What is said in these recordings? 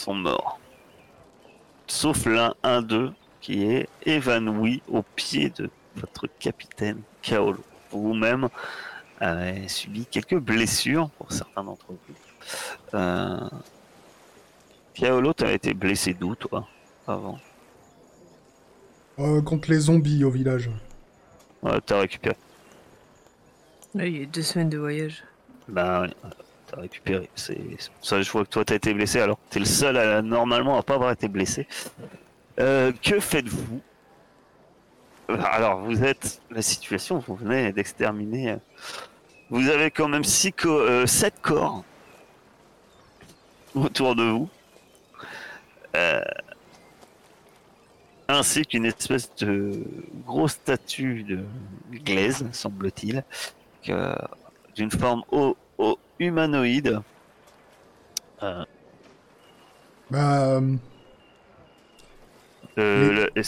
sont, morts. Sauf l'un, un d'eux, qui est évanoui au pied de votre capitaine Kaolo. Vous-même avez subi quelques blessures pour certains d'entre vous. Euh... Kaolo, t'as été blessé d'où, toi, avant? Euh, contre les zombies au village. Ouais, t'as récupéré. Là, il y a deux semaines de voyage. Bah oui, t'as récupéré. C'est ça je vois que toi t'as été blessé alors t'es le seul à normalement à pas avoir été blessé. Euh, que faites-vous? Alors vous êtes la situation, vous venez d'exterminer. euh, Vous avez quand même six co- euh, sept corps autour de vous. Ainsi qu'une espèce de grosse statue de glaise, semble-t-il, d'une forme au, au humanoïde. Euh, Bah, euh, euh, Il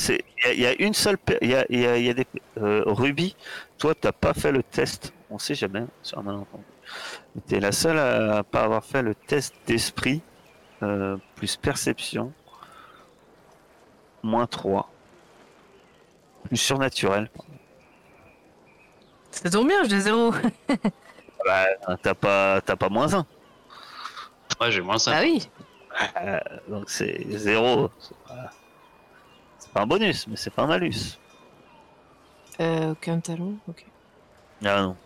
y, a- il y a une seule. Il y a, il y a- y a des. Euh, Ruby, toi, t'as pas fait le test. On sait jamais, sur un malentendu. T'es la seule à pas avoir fait le test d'esprit, euh, plus perception, moins 3. Plus surnaturel. Ça tombe bien, j'ai zéro. Bah, t'as pas, t'as pas moins 1. Ouais, j'ai moins ça. Ah oui. donc c'est 0. C'est pas, un bonus, mais c'est pas un malus. Euh, aucun talon, ok. Ah non.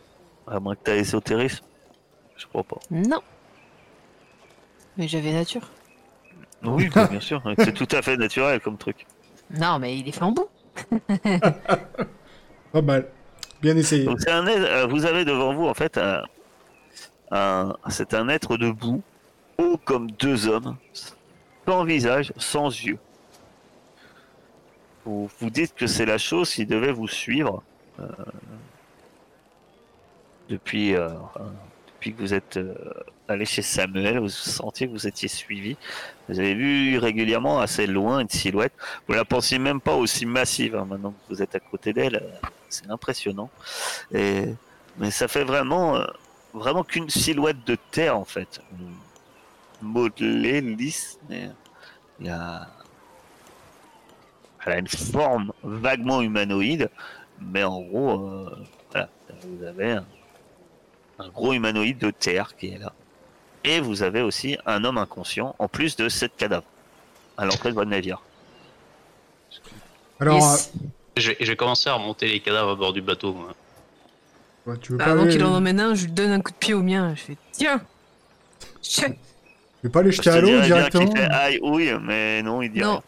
À moins que t'aies ésotérisme. Je crois pas. Non. Mais j'avais nature. Oui, bah, bien sûr. C'est tout à fait naturel comme truc. Non, mais il est flambant. pas mal. Bien essayé. Euh, vous avez devant vous en fait c'est un être debout, haut comme deux hommes, sans visage, sans yeux. Vous vous dites que c'est la chose qui devait vous suivre euh, depuis, euh, depuis que vous êtes euh, allé chez Samuel, vous sentiez que vous étiez suivi. Vous avez vu régulièrement assez loin une silhouette. Vous la pensiez même pas aussi massive hein, maintenant que vous êtes à côté d'elle. euh, C'est impressionnant. Mais ça fait vraiment, euh, vraiment qu'une silhouette de terre en fait, modelée, lisse. Il y a, elle a une forme vaguement humanoïde, mais en gros, voilà, vous avez un gros humanoïde de terre qui est là. Et vous avez aussi un homme inconscient, en plus de sept cadavres, à l'entrée de votre navire. Alors, Yes. Je vais, je vais commencer à remonter les cadavres à bord du bateau. moi. euh, ouais, tu veux Bah, pas avant aller, qu'il en emmène un, je lui donne un coup de pied au mien. Je fais tiens. Tu veux pas Je jeter te à l'eau directement fait aïe, oui, mais non, il dit Non.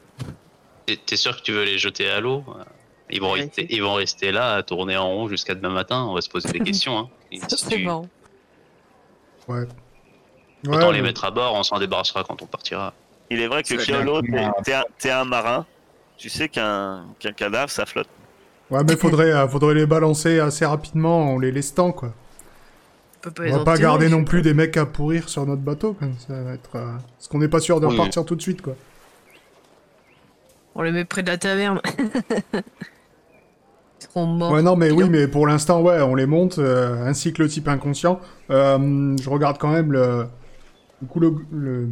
T'es- sûr que tu veux les jeter à l'eau? Ils vont, Ouais, rester, ils vont rester là à tourner en rond jusqu'à demain matin. On va se poser des questions. Hein. Et Ça, c'est tu-. Ouais. Autant Ouais, les mais- mettre à bord, on s'en débarrassera quand on partira. Il est vrai que bien. t'es- un- marin. Tu sais qu'un cadavre, ça flotte. Ouais, mais faudrait, euh, faudrait les balancer assez rapidement en les lestant, quoi. On va pas garder non plus des mecs à pourrir sur notre bateau, quoi. Ça va être... euh, Parce qu'on n'est pas sûr de Oui, repartir tout de suite, quoi. On les met près de la taverne. Ils seront morts. Ouais, non, mais oui, mais pour l'instant, ouais, on les monte, euh, ainsi que le type inconscient. Euh, je regarde quand même le... Du coup, le... le...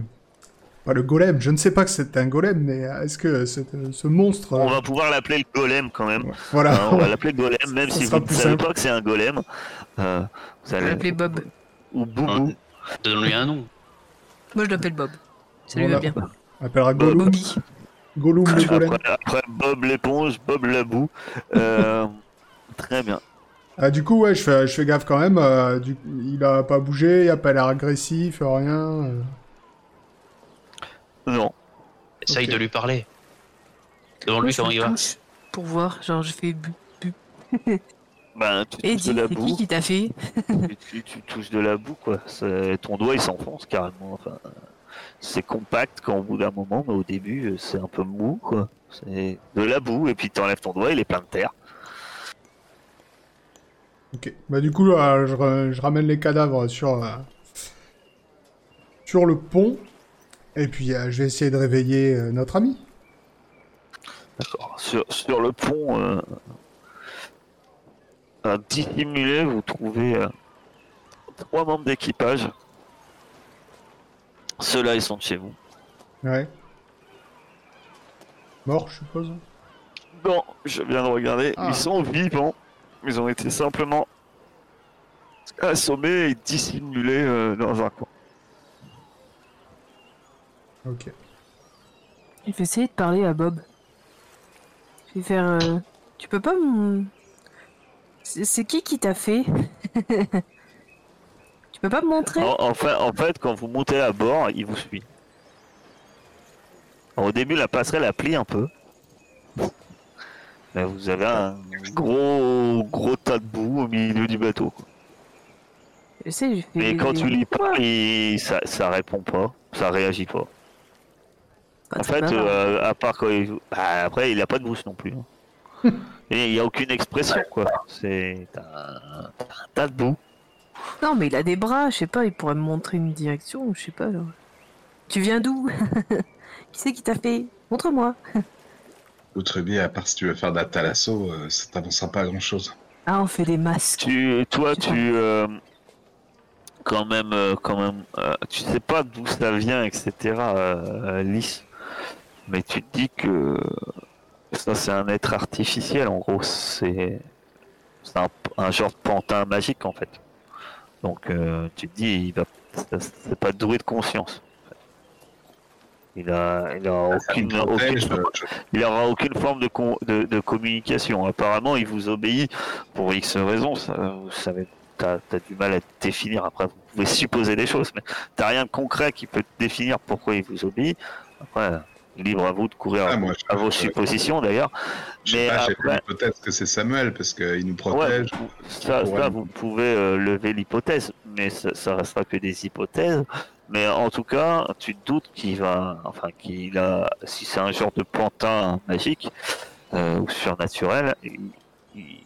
Pas le golem, je ne sais pas que c'est un golem, mais est-ce que cette- ce monstre... On euh, va pouvoir l'appeler le golem quand même. Voilà. On va l'appeler golem, même Ça si vous ne savez simple. pas que c'est un golem. Euh, vous allez... l'appeler Bob. Ou Boubou. Donne-lui un nom. Moi, je l'appelle Bob. Ça lui va bien. On appellera Gollum, Bobby. Gollum le. Après, après Bob l'éponge, Bob la boue. Euh, très bien. Ah, du coup, ouais, je fais, je fais gaffe quand même. euh, du- il a pas bougé, il a pas l'air agressif, rien. euh. Non. Essaye de lui parler. Moi, lui comment il va. Pour voir, genre, je fais bu. Ben, tu Et touches dis, de la c'est boue. qui qui t'a fait tu, tu- tu touches de la boue, quoi. Ton doigt, il s'enfonce carrément. Enfin, c'est compact quand au bout d'un moment, mais au début, euh, c'est un peu mou, quoi. C'est de la boue, et puis tu enlèves ton doigt, il est plein de terre. Ok. Bah, du coup, euh, je, je ramène les cadavres sur, euh, sur le pont. Et puis, euh, je vais essayer de réveiller euh, notre ami. D'accord. Sur, sur le pont, à dissimulé, vous trouvez trois membres d'équipage Ceux-là, ils sont de chez vous. Ouais. Mort, je suppose. Bon, je viens de regarder. Ah. Ils sont vivants. Ils ont été simplement assommés et dissimulés euh, dans un coin. Ok. Je vais essayer de parler à Bob. Je vais faire. euh, Tu peux pas me. C'est qui qui t'a fait? peux pas me montrer En, en fait, en fait, quand vous montez à bord, il vous suit. Alors, au début, la passerelle a plie un peu. Là, vous avez un gros, gros tas de boue au milieu du bateau. quoi. Je sais, je fais. Mais quand tu lis pas, il- ça, ça répond pas, ça réagit pas. Ah, En fait, euh, à part quand il... bah, après, il a pas de bouche non plus. hein. Et il n'y a aucune expression, quoi. C'est un tas de boue. Non, mais il a des bras, je sais pas, il pourrait me montrer une direction, je sais pas. Tu viens d'où Qui c'est qui t'a fait? Montre-moi. Outre bien, à part si tu veux faire de la thalasso, euh, ça t'avancera pas à grand chose. Ah, on fait des masques. Tu, toi, tu, euh, quand même, euh, quand même, euh, tu sais pas d'où ça vient, etc. Euh, Lys, mais tu te dis que ça, c'est un être artificiel. En gros, c'est, c'est un, un genre de pantin magique en fait. Donc, euh, tu te dis, il va, c'est pas doué de conscience. Il a, il a Ça aucune, je- il n'aura aucune forme de, con- de, de communication. Apparemment, il vous obéit pour X raisons. Ça, vous savez, t'as as du mal à définir. Après, vous pouvez supposer des choses, mais t'as rien de concret qui peut définir pourquoi il vous obéit. Après, libre à vous de courir Ah, à, moi, vos- à suppositions d'ailleurs. Mais après, l'hypothèse que c'est Samuel parce qu'il nous ouais, protège. vous- ça, ça, vous pouvez euh, lever l'hypothèse, mais ça, ça restera que des hypothèses. Mais en tout cas, tu te doutes qu'il va, enfin, qu'il a, si c'est un genre de pantin magique euh, ou surnaturel, il, il,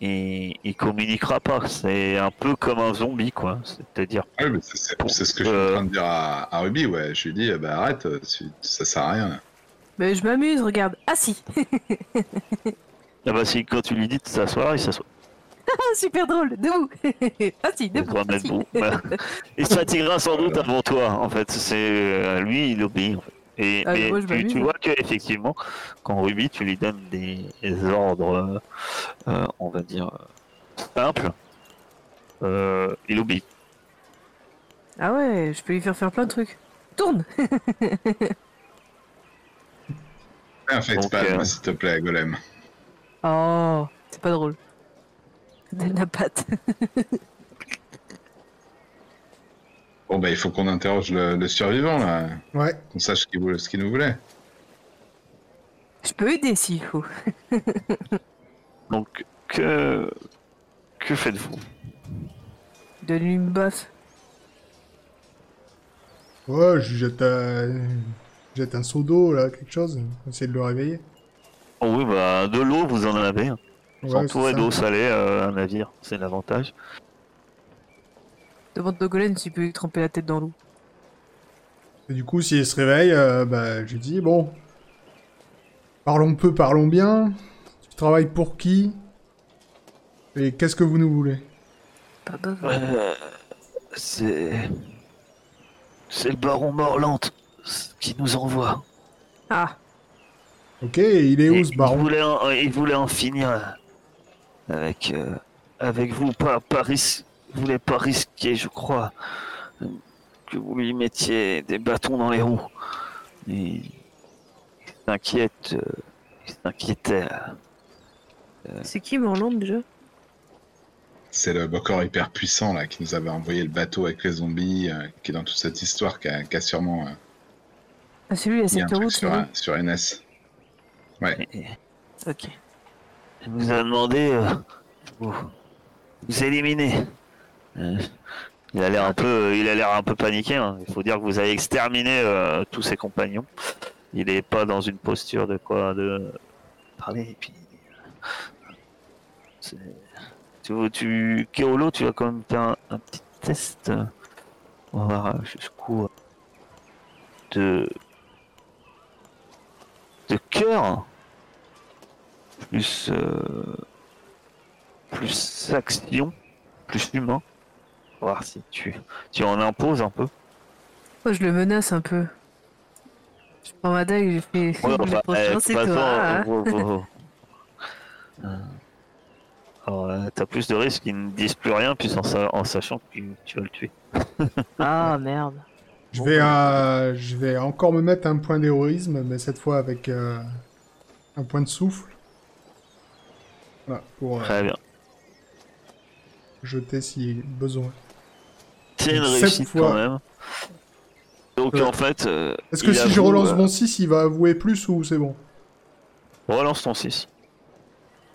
il- il communiquera pas. C'est un peu comme un zombie, quoi. C'est-à-dire, Ah oui, mais c'est c'est- c'est ce que je suis en train de dire à, à Ruby, ouais. Je lui dis, bah arrête, euh, tu- ça sert à rien. Mais je m'amuse, regarde. Ah si ah bah, si quand tu lui dis de s'asseoir, il s'assoit. Ah, super drôle, debout Ah si, debout ah, si. bon. Il se fatiguera sans doute avant toi, en fait. C'est euh, lui, il obéit. En fait. Et Ah, mais moi, je tu, vois que effectivement, quand Ruby, tu lui donnes des, des ordres, euh, on va dire simples, euh, il obéit. Ah ouais, je peux lui faire faire plein de trucs. Tourne face Donc, palm, euh, s'il te plaît, Golem. Oh, c'est pas drôle. Donne la patte. Bon, bah il faut qu'on interroge le, le survivant, là. Ouais. Qu'on sache ce qu'il voulait- ce qu'il nous voulait. Je peux aider s'il faut. Donc, que, que faites-vous? Donne-lui une baffe. Ouais, je jette un... je jette un seau d'eau, là, quelque chose. Essayer de le réveiller. Oh oui, bah, de l'eau, vous en avez. hein. Vous Ouais, d'eau salée, euh, un navire, c'est l'avantage. Demande Dogolen s'il peut lui tremper la tête dans l'eau. Et du coup, s'il se réveille, euh, bah, je lui dis, bon, parlons peu, parlons bien. Tu travailles pour qui? Et qu'est-ce que vous nous voulez? Pas. Euh, c'est. C'est le baron Morlante qui nous envoie. Ah, Ok, il est où ce il, baron voulait en, il voulait en finir avec, euh, avec vous. Pas, pas ris- il voulait pas risquer, je crois, euh, que vous lui mettiez des bâtons dans les roues. Et il s'inquiète. euh, il s'inquiétait. c'est qui Morland déjà C'est le Bokor hyper puissant, là, qui nous avait envoyé le bateau avec les zombies, euh, qui est dans toute cette histoire, qui a, qui a sûrement euh, Ah, c'est lui, la mis un secte truc route, sur, c'est euh, sur NS. Ouais. Et- Ok. Il vous a demandé euh, vous, vous éliminer. Il a l'air un peu, il a l'air un peu paniqué. hein. Il faut dire que vous avez exterminé euh, tous ses compagnons. Il n'est pas dans une posture de quoi de parler. Et puis, tu, tu, Keolo, tu vas quand même faire un, petit test. On va voir jusqu'où de de cœur plus euh, plus action, plus humain. Voir si tu, tu en imposes un peu. Moi, je le menace un peu. Je prends ma dague, je fais. Ouais, c'est façon, toi. hein. vous- vous- Euh, alors, euh, t'as plus de risques qu'ils ne disent plus rien, puis en, sa- en sachant que tu vas le tuer. Ah merde. Je vais, bah, euh, je vais encore me mettre un point d'héroïsme, mais cette fois avec euh, un point de souffle. Voilà, pour euh, Très bien. jeter si besoin. C'est une réussite fois. quand même. Donc Ouais. en fait. euh, Est-ce que il si je relance euh, mon 6, il va avouer plus ou c'est bon? Relance ton 6.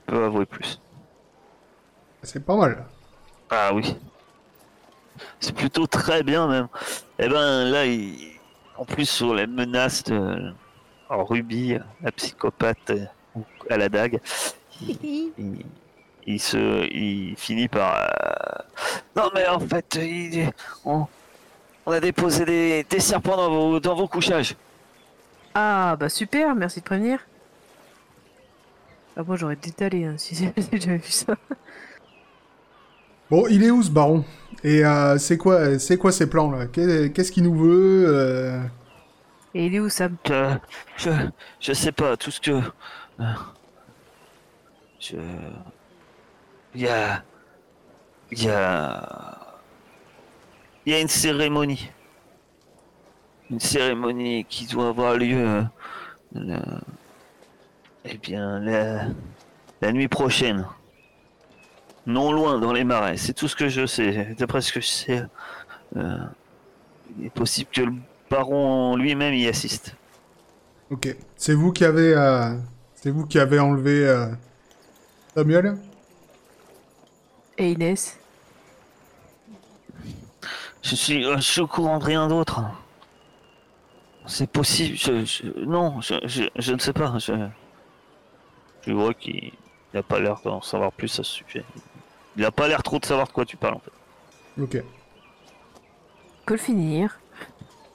Tu peux avouer plus. C'est pas mal. Ah oui. C'est plutôt très bien même. Et ben là, il... en plus sur les menaces de alors, Ruby, la psychopathe euh, à la dague, il, il- il se, il finit par. euh, Non mais en fait, il- on, on a déposé des, des serpents dans vos, dans vos couchages. Ah bah super, merci de prévenir. Ah moi j'aurais détalé hein, si j'avais déjà vu ça. Bon, il est où ce baron? Et euh, c'est quoi, c'est quoi ses plans là? Qu'est- Qu'est-ce qu'il nous veut euh, Et il est où Sam? Je, je, je sais pas, tout ce que. euh, Je. Il y a. Il y a. Il y a une cérémonie. Une cérémonie qui doit avoir lieu. euh, Eh bien, la, la nuit prochaine. Non loin dans les marais, c'est tout ce que je sais. D'après ce que je sais, euh, il est possible que le baron lui-même y assiste. Ok. C'est vous qui avez, euh, c'est vous qui avez enlevé euh, Samuel? Et Inès? Je suis, euh, je suis au courant de rien d'autre. C'est possible. Je, je- non, je, je, je ne sais pas. Je, je vois qu'il n'a pas l'air d'en savoir plus à ce sujet. Il a pas l'air trop de savoir de quoi tu parles en fait. Ok. peut le finir.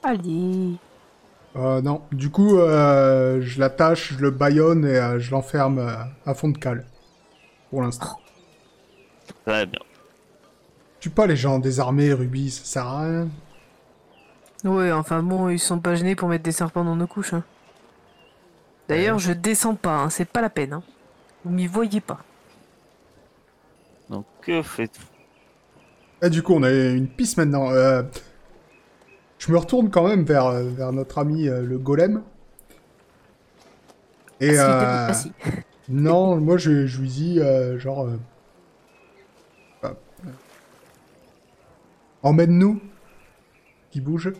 Allez. Euh, non. Du coup, euh, je l'attache, je le baillonne et euh, je l'enferme euh, à fond de cale. Pour l'instant. Très bien. Tue pas les gens désarmés, Ruby, ça sert à rien. Ouais, enfin bon, ils sont pas gênés pour mettre des serpents dans nos couches. Hein. D'ailleurs, je descends pas, hein, c'est pas la peine. Hein. Vous m'y voyez pas. Donc que faites Et du coup, on a une piste maintenant. Euh, je me retourne quand même vers, euh, vers notre ami euh, le golem. Et euh, non, moi je, je lui dis euh, genre. euh, ah, euh, Emmène-nous. Qui bouge.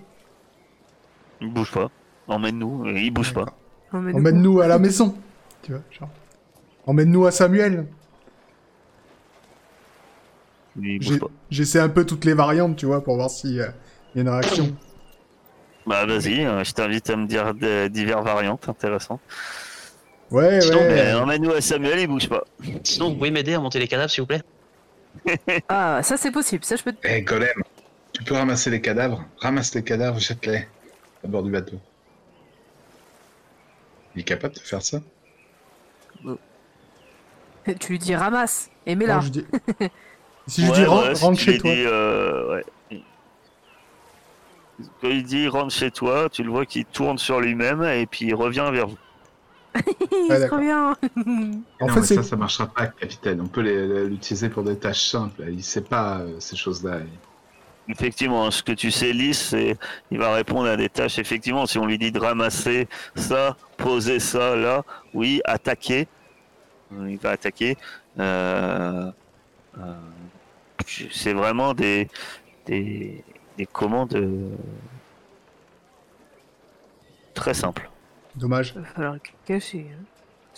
Il bouge pas. Emmène-nous. et Il bouge pas. Emmène-nous. Emmène-nous à la maison. Tu vois, genre. Emmène-nous à Samuel. Il bouge J'ai- pas. J'essaie un peu toutes les variantes, tu vois, pour voir s'il y a une réaction. Bah vas-y, euh, je t'invite à me dire des divers variantes intéressantes. Ouais, Sinon, ouais. Mais emmène-nous à Samuel, il bouge pas. Sinon, vous pouvez m'aider à monter les cadavres, s'il vous plaît? Ah, ça c'est possible, ça je peux. Eh, Golem, tu peux ramasser les cadavres Ramasse les cadavres, jette-les à bord du bateau. Il est capable de faire ça Tu lui dis ramasse et mets là. Non, je dis... si je Ouais, dis ouais, rentre tu chez toi. dis, euh, ouais. Quand il dit rentre chez toi, tu le vois qu'il tourne sur lui-même et puis il revient vers vous. Ouais, Trop bien. En non, fait, mais ça, ça marchera pas, capitaine. On peut l'utiliser pour des tâches simples. Il sait pas euh, ces choses-là. Effectivement, ce que tu sais, Lys, c'est il va répondre à des tâches. Effectivement, si on lui dit de ramasser ça, poser ça là, oui, attaquer, il va attaquer. Euh, euh, c'est vraiment des, des, des commandes très simples. Dommage. Va falloir le cacher. hein.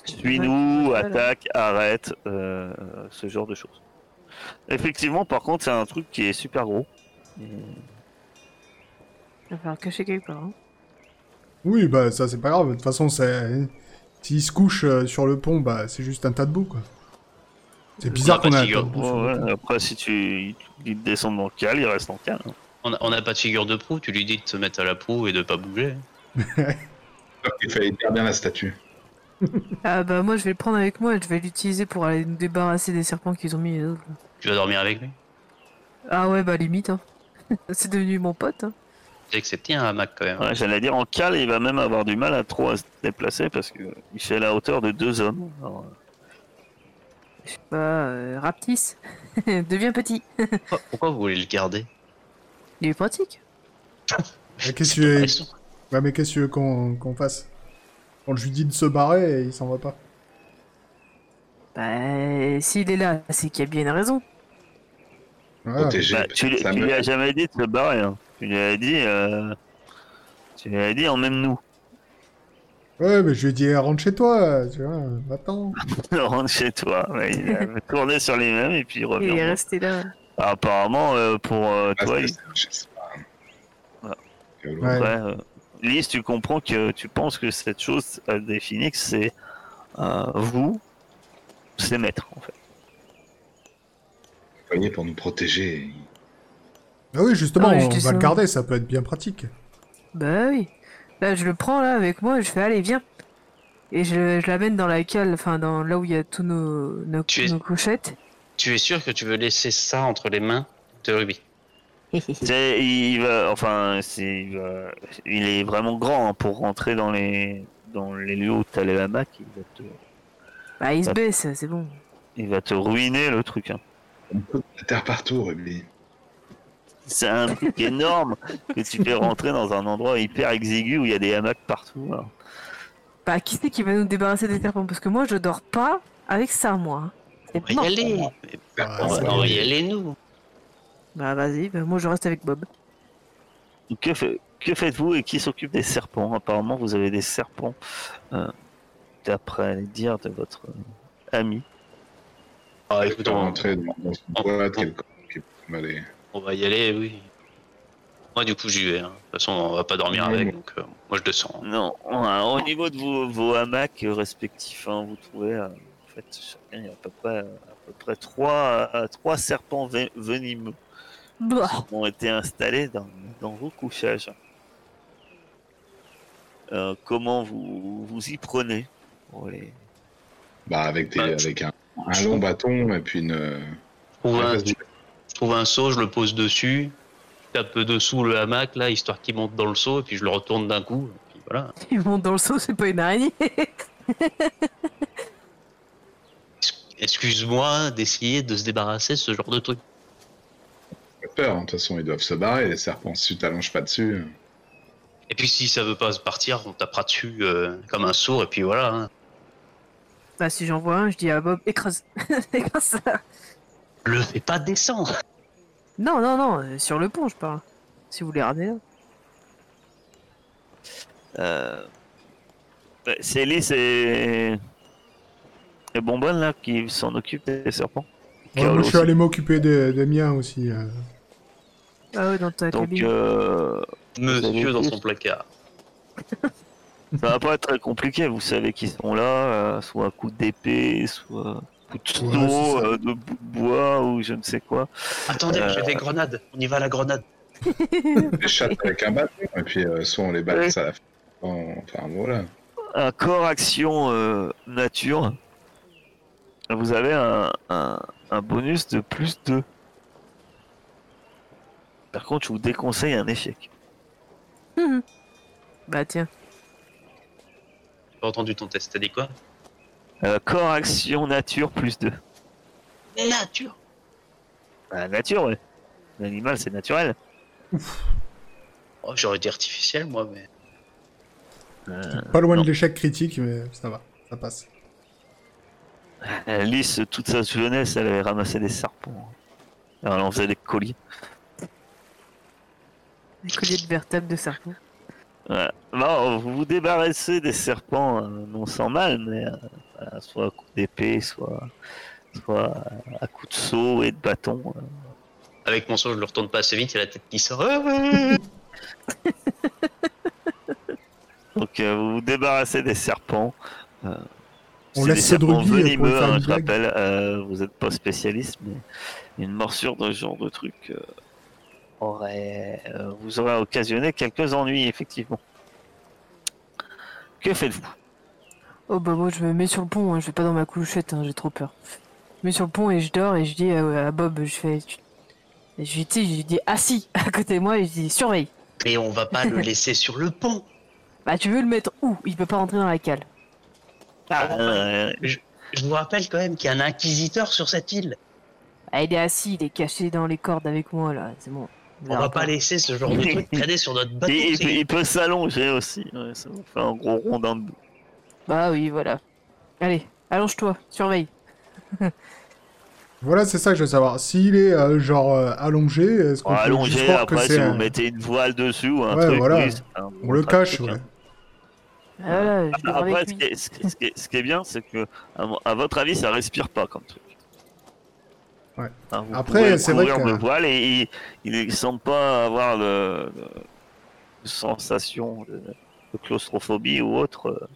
Suis-nous, attaque, arrête, euh, ce genre de choses. Effectivement, par contre, c'est un truc qui est super gros. Et- Va falloir cacher quelque part. hein. Oui, bah ça c'est pas grave. De toute façon, c'est... s'il se couche euh, sur le pont, bah c'est juste un tas de boue, quoi. C'est bizarre qu'on ait un de tas de figure. boue sur le Ouais, pont. ouais, Après, si tu il descend dans le cal, il reste en cal. hein. On a- on n'a pas de figure de proue, tu lui dis de se mettre à la proue et de pas bouger. Il fallait hyper bien la statue. Ah bah moi je vais le prendre avec moi et je vais l'utiliser pour aller nous débarrasser des serpents qu'ils ont mis les autres. là. Tu vas dormir avec lui? Ah ouais, bah limite. Hein. C'est devenu mon pote. Hein. J'ai accepté un hamac quand même. Ouais, J'allais dire en cale, il va même avoir du mal à trop à se déplacer parce que il fait la hauteur de deux hommes. Alors, Je sais pas, euh, Raptis. Deviens petit. Pourquoi, pourquoi vous voulez le garder? Il est pratique. Mais Qu'est-ce que C'est tu veux... Ouais, mais qu'est-ce que tu veux qu'on qu'on fasse? On lui dit de se barrer et il s'en va pas. Bah, s'il est là, c'est qu'il y a bien une raison. Ouais, bah, tu, lui- tu Samuel. lui as jamais dit de se barrer. hein. Tu lui as dit, euh, tu lui as dit emmène-nous. ouais, mais je lui ai dit rentre chez toi, tu vois, va-t'en. Rentre chez toi. Ouais, il a tourné sur les mêmes et puis il Il revient. est resté là. Ah, Apparemment, euh, pour euh, toi, il- c'est- je sais pas. Voilà. Quel Ouais. Euh, Lise, tu comprends que tu penses que cette chose à définir, c'est euh, vous, c'est maître en fait. poignet pour nous protéger. Ah oui, justement, Ah on va ça. le garder, ça peut être bien pratique. Bah oui. Là, je le prends là avec moi et je fais allez, viens. Et je, je l'amène dans la cale, enfin dans là où il y a tous nos, nos, Tu es- nos couchettes. Tu es sûr que tu veux laisser ça entre les mains de Ruby? il va, enfin, c'est, il, va- il est vraiment grand hein, pour rentrer dans les dans les lieux où t'as les hamacs. Il va te, Bah il se baisse, c'est bon. il va te ruiner le truc. hein. On peut la terre partout, Ruby. C'est un truc énorme que tu fais rentrer dans un endroit hyper exigu où il y a des hamacs partout. hein. Bah qui c'est qui va nous débarrasser des serpents? Parce que moi je dors pas avec ça moi. hein. On va y aller. on va- y aller, nous. Bah vas-y, bah, moi je reste avec Bob. Que, fait- que faites-vous et qui s'occupe des serpents? Apparemment, vous avez des serpents, euh, d'après les dires de votre euh, ami. Ah, écoute, on, on- boîte, on- on va y aller, oui. Moi, du coup, j'y vais. hein. De toute façon, on va pas dormir avec, donc euh, moi, je descends. Non, ouais, au niveau de vos, vos hamacs respectifs, hein, vous trouvez, euh, en fait, chacun, il y a à peu près, à peu près trois, euh, trois serpents ve- venimeux Bah, ont été installés dans, dans vos couchages. Euh, comment vous vous y prenez pour les- Bah, avec, des, Bah, avec un, un long bâton et puis une. Je trouve, un, Ouais, je trouve un seau, je le pose dessus, je tape dessous le hamac, là, histoire qu'il monte dans le seau, et puis je le retourne d'un coup. Et puis voilà. ils montent dans le seau, c'est pas une araignée. Excuse-moi d'essayer de se débarrasser de ce genre de truc. Pas peur, hein. de toute façon, ils doivent se barrer, les serpents. Si tu t'allonges pas dessus. Et puis si ça veut pas se partir, on tapera dessus euh, comme un sourd, et puis voilà. hein. bah si j'en vois un, je dis à Bob, écrase. écrase ça. Le fais pas descendre Non, non, non, euh, sur le pont je parle. Si vous voulez ramener là. Euh... bah, C'est Ellie, c'est. Et Bonbonne là qui s'en occupe des serpents. Ouais, Carole moi, je suis allé m'occuper des, des miens aussi. euh. Ah ouais, dans ta Donc cabine. euh, Monsieur dans son placard. ça va pas être très compliqué, vous savez qu'ils sont là, euh, soit à coup d'épée, soit coup de Ouais, c'est ça. euh, de bout de bois ou je ne sais quoi. Attendez, Euh. j'ai des grenades. On y va à la grenade. Les chattes avec un bâton, et puis euh, soit on les balance Ouais. à la fin. Enfin, voilà. Un corps action euh, nature. Vous avez un, un, un bonus de plus 2. Par contre, je vous déconseille un échec. Bah tiens. J'ai pas entendu ton test, t'as dit quoi? Euh, corps action nature plus 2. Nature Bah, nature, ouais. L'animal, c'est naturel. oh, J'aurais dit artificiel, moi, mais. Euh, Pas loin non. de l'échec critique, mais ça va, ça passe. Alice, toute sa jeunesse, elle avait ramassé des serpents. Alors, elle en faisait des colis. Des colliers de vertèbres de serpent. Ouais. Bon, vous vous débarrassez des serpents, euh, non sans mal, mais euh, voilà, soit à coup d'épée, soit, soit à coup de seau et de bâton. euh. Avec mon saut, je le retourne pas assez vite, il y a la tête qui sort. Ah, Donc, euh, vous vous débarrassez des serpents. euh, On c'est laisse pour faire une hein, je blague. rappelle. euh, vous n'êtes pas spécialiste, mais une morsure de ce genre de truc euh, aurait, euh, vous aurait occasionné quelques ennuis, effectivement. Que faites-vous? Oh bah moi je me mets sur le pont, hein, je vais pas dans ma couchette, hein, j'ai trop peur. Je me mets sur le pont et je dors et je dis à, à Bob, je fais, Et je je lui dis assis à côté de moi et je dis surveille. Mais on va pas le laisser sur le pont. Bah tu veux le mettre où? Il peut pas rentrer dans la cale. Euh, Je vous rappelle quand même qu'il y a un inquisiteur sur cette île. Ah, il est assis, il est caché dans les cordes avec moi là, c'est bon. On va pas laisser ce genre de truc traîner sur notre bateau. il, peut- il peut s'allonger aussi. Ouais, ça vous fait un gros rond dans le dos. Bah oui, voilà. Allez, allonge-toi, surveille. Voilà, c'est ça que je veux savoir. S'il est euh, genre euh, allongé, est-ce qu'on Bon, peut juste allongé, après, si vous mettez une voile dessus ou un Ouais, truc, voilà. oui, c'est un On le cache, pratique, ouais. hein. Voilà, dors Après, avec ce qui, est, ce qui est- ce qui est- ce qui est bien, c'est que, à, votre avis, ça respire pas comme truc. Ouais. Enfin, vous Après, c'est vrai que- voile et il ne semble pas avoir de, sensation de, de claustrophobie ou autre.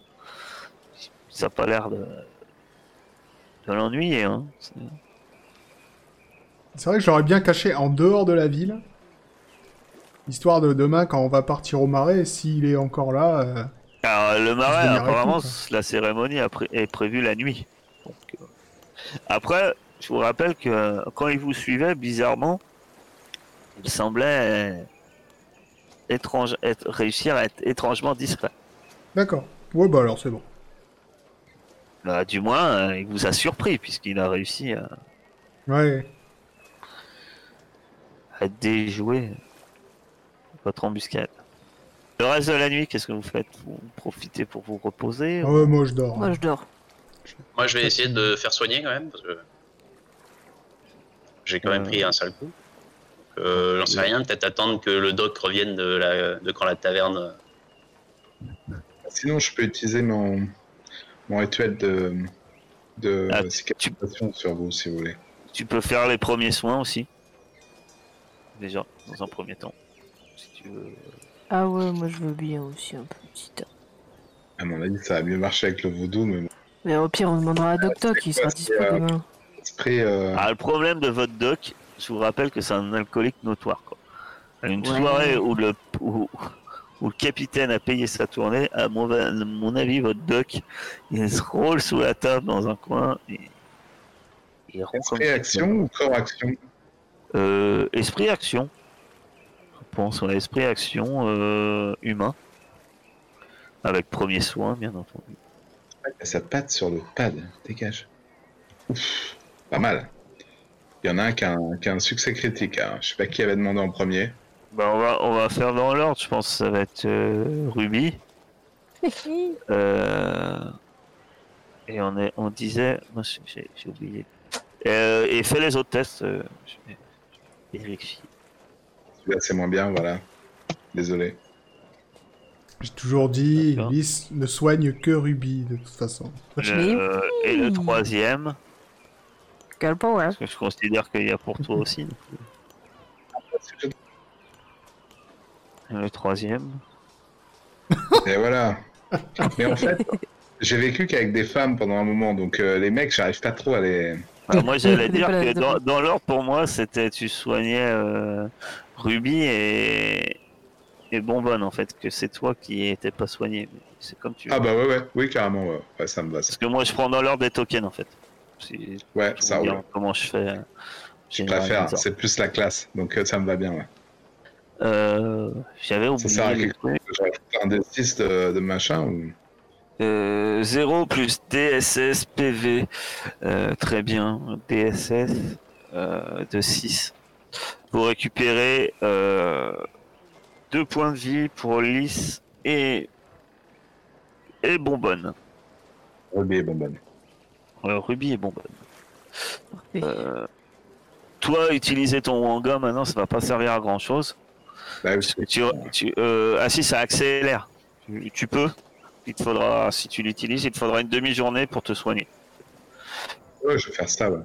Ça n'a pas l'air de, de l'ennuyer. Hein. C'est- C'est vrai que j'aurais bien caché en dehors de la ville. Histoire de demain, quand on va partir au marais, s'il est encore là. euh, Alors, le marais, apparemment, quoi. la cérémonie est prévue la nuit. Donc, euh, Après, je vous rappelle que euh, quand il vous suivait, bizarrement, il semblait euh, étrange, être- réussir à être étrangement discret. D'accord. Ouais, bah alors c'est bon. Bah, du moins, euh, il vous a surpris, puisqu'il a réussi à, Ouais. à déjouer votre embuscade. Le reste de la nuit, qu'est-ce que vous faites Vous profitez pour vous reposer Ah ouais, moi je dors. Moi je dors. Moi, je vais essayer de faire soigner quand même, parce que j'ai quand même Euh. pris un sale coup. Euh, J'en sais rien, peut-être attendre que le doc revienne de, la, de quand la taverne. Sinon, je peux utiliser mon, mon rituel de, de Ah, cicatrisation sur vous, si vous voulez. Tu peux faire les premiers soins aussi. Déjà, dans un premier temps. Si tu veux. Ah ouais, moi je veux bien aussi un peu petit. À mon avis, ça va mieux marcher avec le voodoo, mais bon. Mais au pire, on demandera à Doc Doc, il sera dispo euh, demain. Esprit, euh, Ah, le problème de votre doc, je vous rappelle que c'est un alcoolique notoire. Quoi. Une Ouais. soirée où le, où, où le capitaine a payé sa tournée, à mon, à mon avis, votre doc, il se roule sous la table dans un coin et comme esprit action ou corps action Euh, esprit action. Pense, ouais, esprit action euh, humain. Avec premier soin, bien entendu. Sa patte sur le pad, dégage. Ouf, pas mal. Il y en a un qui a un, qui a un succès critique. hein. Je sais pas qui avait demandé en premier. Bah, on, va, on va faire dans l'ordre, je pense que ça va être euh, Ruby. Euh, et on, est, on disait. Moi, j'ai- oublié. Euh, et fais les autres tests. euh, je vais vérifier. C'est moins bien, voilà. Désolé. J'ai toujours dit. Lys ne soigne que Ruby, de toute façon. Le- euh, et le troisième, Quel power. parce que je considère qu'il y a pour toi aussi. le troisième. Et voilà. Mais en fait, j'ai vécu qu'avec des femmes pendant un moment, donc euh, les mecs, j'arrive pas trop à les. Alors, moi, j'allais dire que dans, dans l'ordre, pour moi, c'était tu soignais euh, Ruby et, et Bonbonne, en fait, que c'est toi qui étais pas soigné. C'est comme tu veux. Ah bah ouais, ouais, oui, carrément, ouais, ouais ça me va. Ça. Parce que moi, je prends dans l'ordre des tokens, en fait. Si Ouais, ça roule. comment je fais. euh, Je préfère, c'est plus la classe, donc euh, ça me va bien, ouais. Euh, J'avais Ça sert à oublié quelque chose. Un des 6 de, de machin ou? Euh, 0 plus DSS PV. Euh, très bien. DSS euh, de 6. Vous récupérez 2 points de vie pour Lys et, et Bonbonne. Ruby et bonbonne. Euh, Ruby et Bonbonne. Euh, toi, utiliser ton Wanga maintenant, ça va pas servir à grand chose. Bah oui, Parce que tu, tu, euh, ah si, ça accélère. Tu, tu peux. Il te faudra, si tu l'utilises, il te faudra une demi-journée pour te soigner. ouais, je vais faire ça, ouais.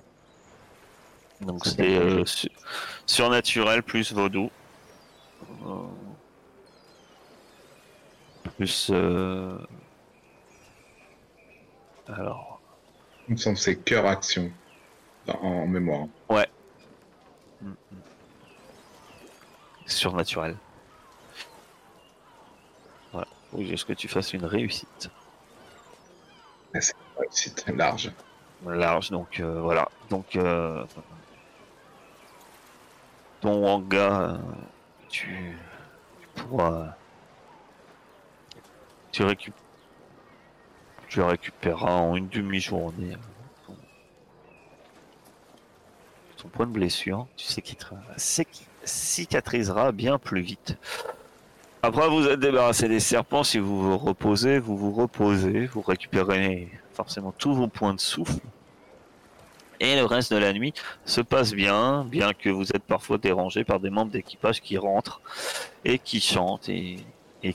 Donc c'est euh, su- surnaturel plus vaudou. Euh, plus. euh, Alors. Il me semble que c'est cœur action en, en mémoire. mm, mm. Surnaturel. Voilà. Faut juste que tu fasses une réussite. Ouais, c'est large. large donc euh, voilà donc euh, ton hangar, tu, pourras. Tu, récup- tu récupéreras en une demi-journée euh, ton, point de blessure. Tu sais qu'il te cic- cicatrisera bien plus vite. Après vous êtes débarrassé des serpents, si vous vous reposez, vous vous reposez, vous récupérez forcément tous vos points de souffle. Et le reste de la nuit se passe bien, bien que vous êtes parfois dérangé par des membres d'équipage qui rentrent et qui chantent et,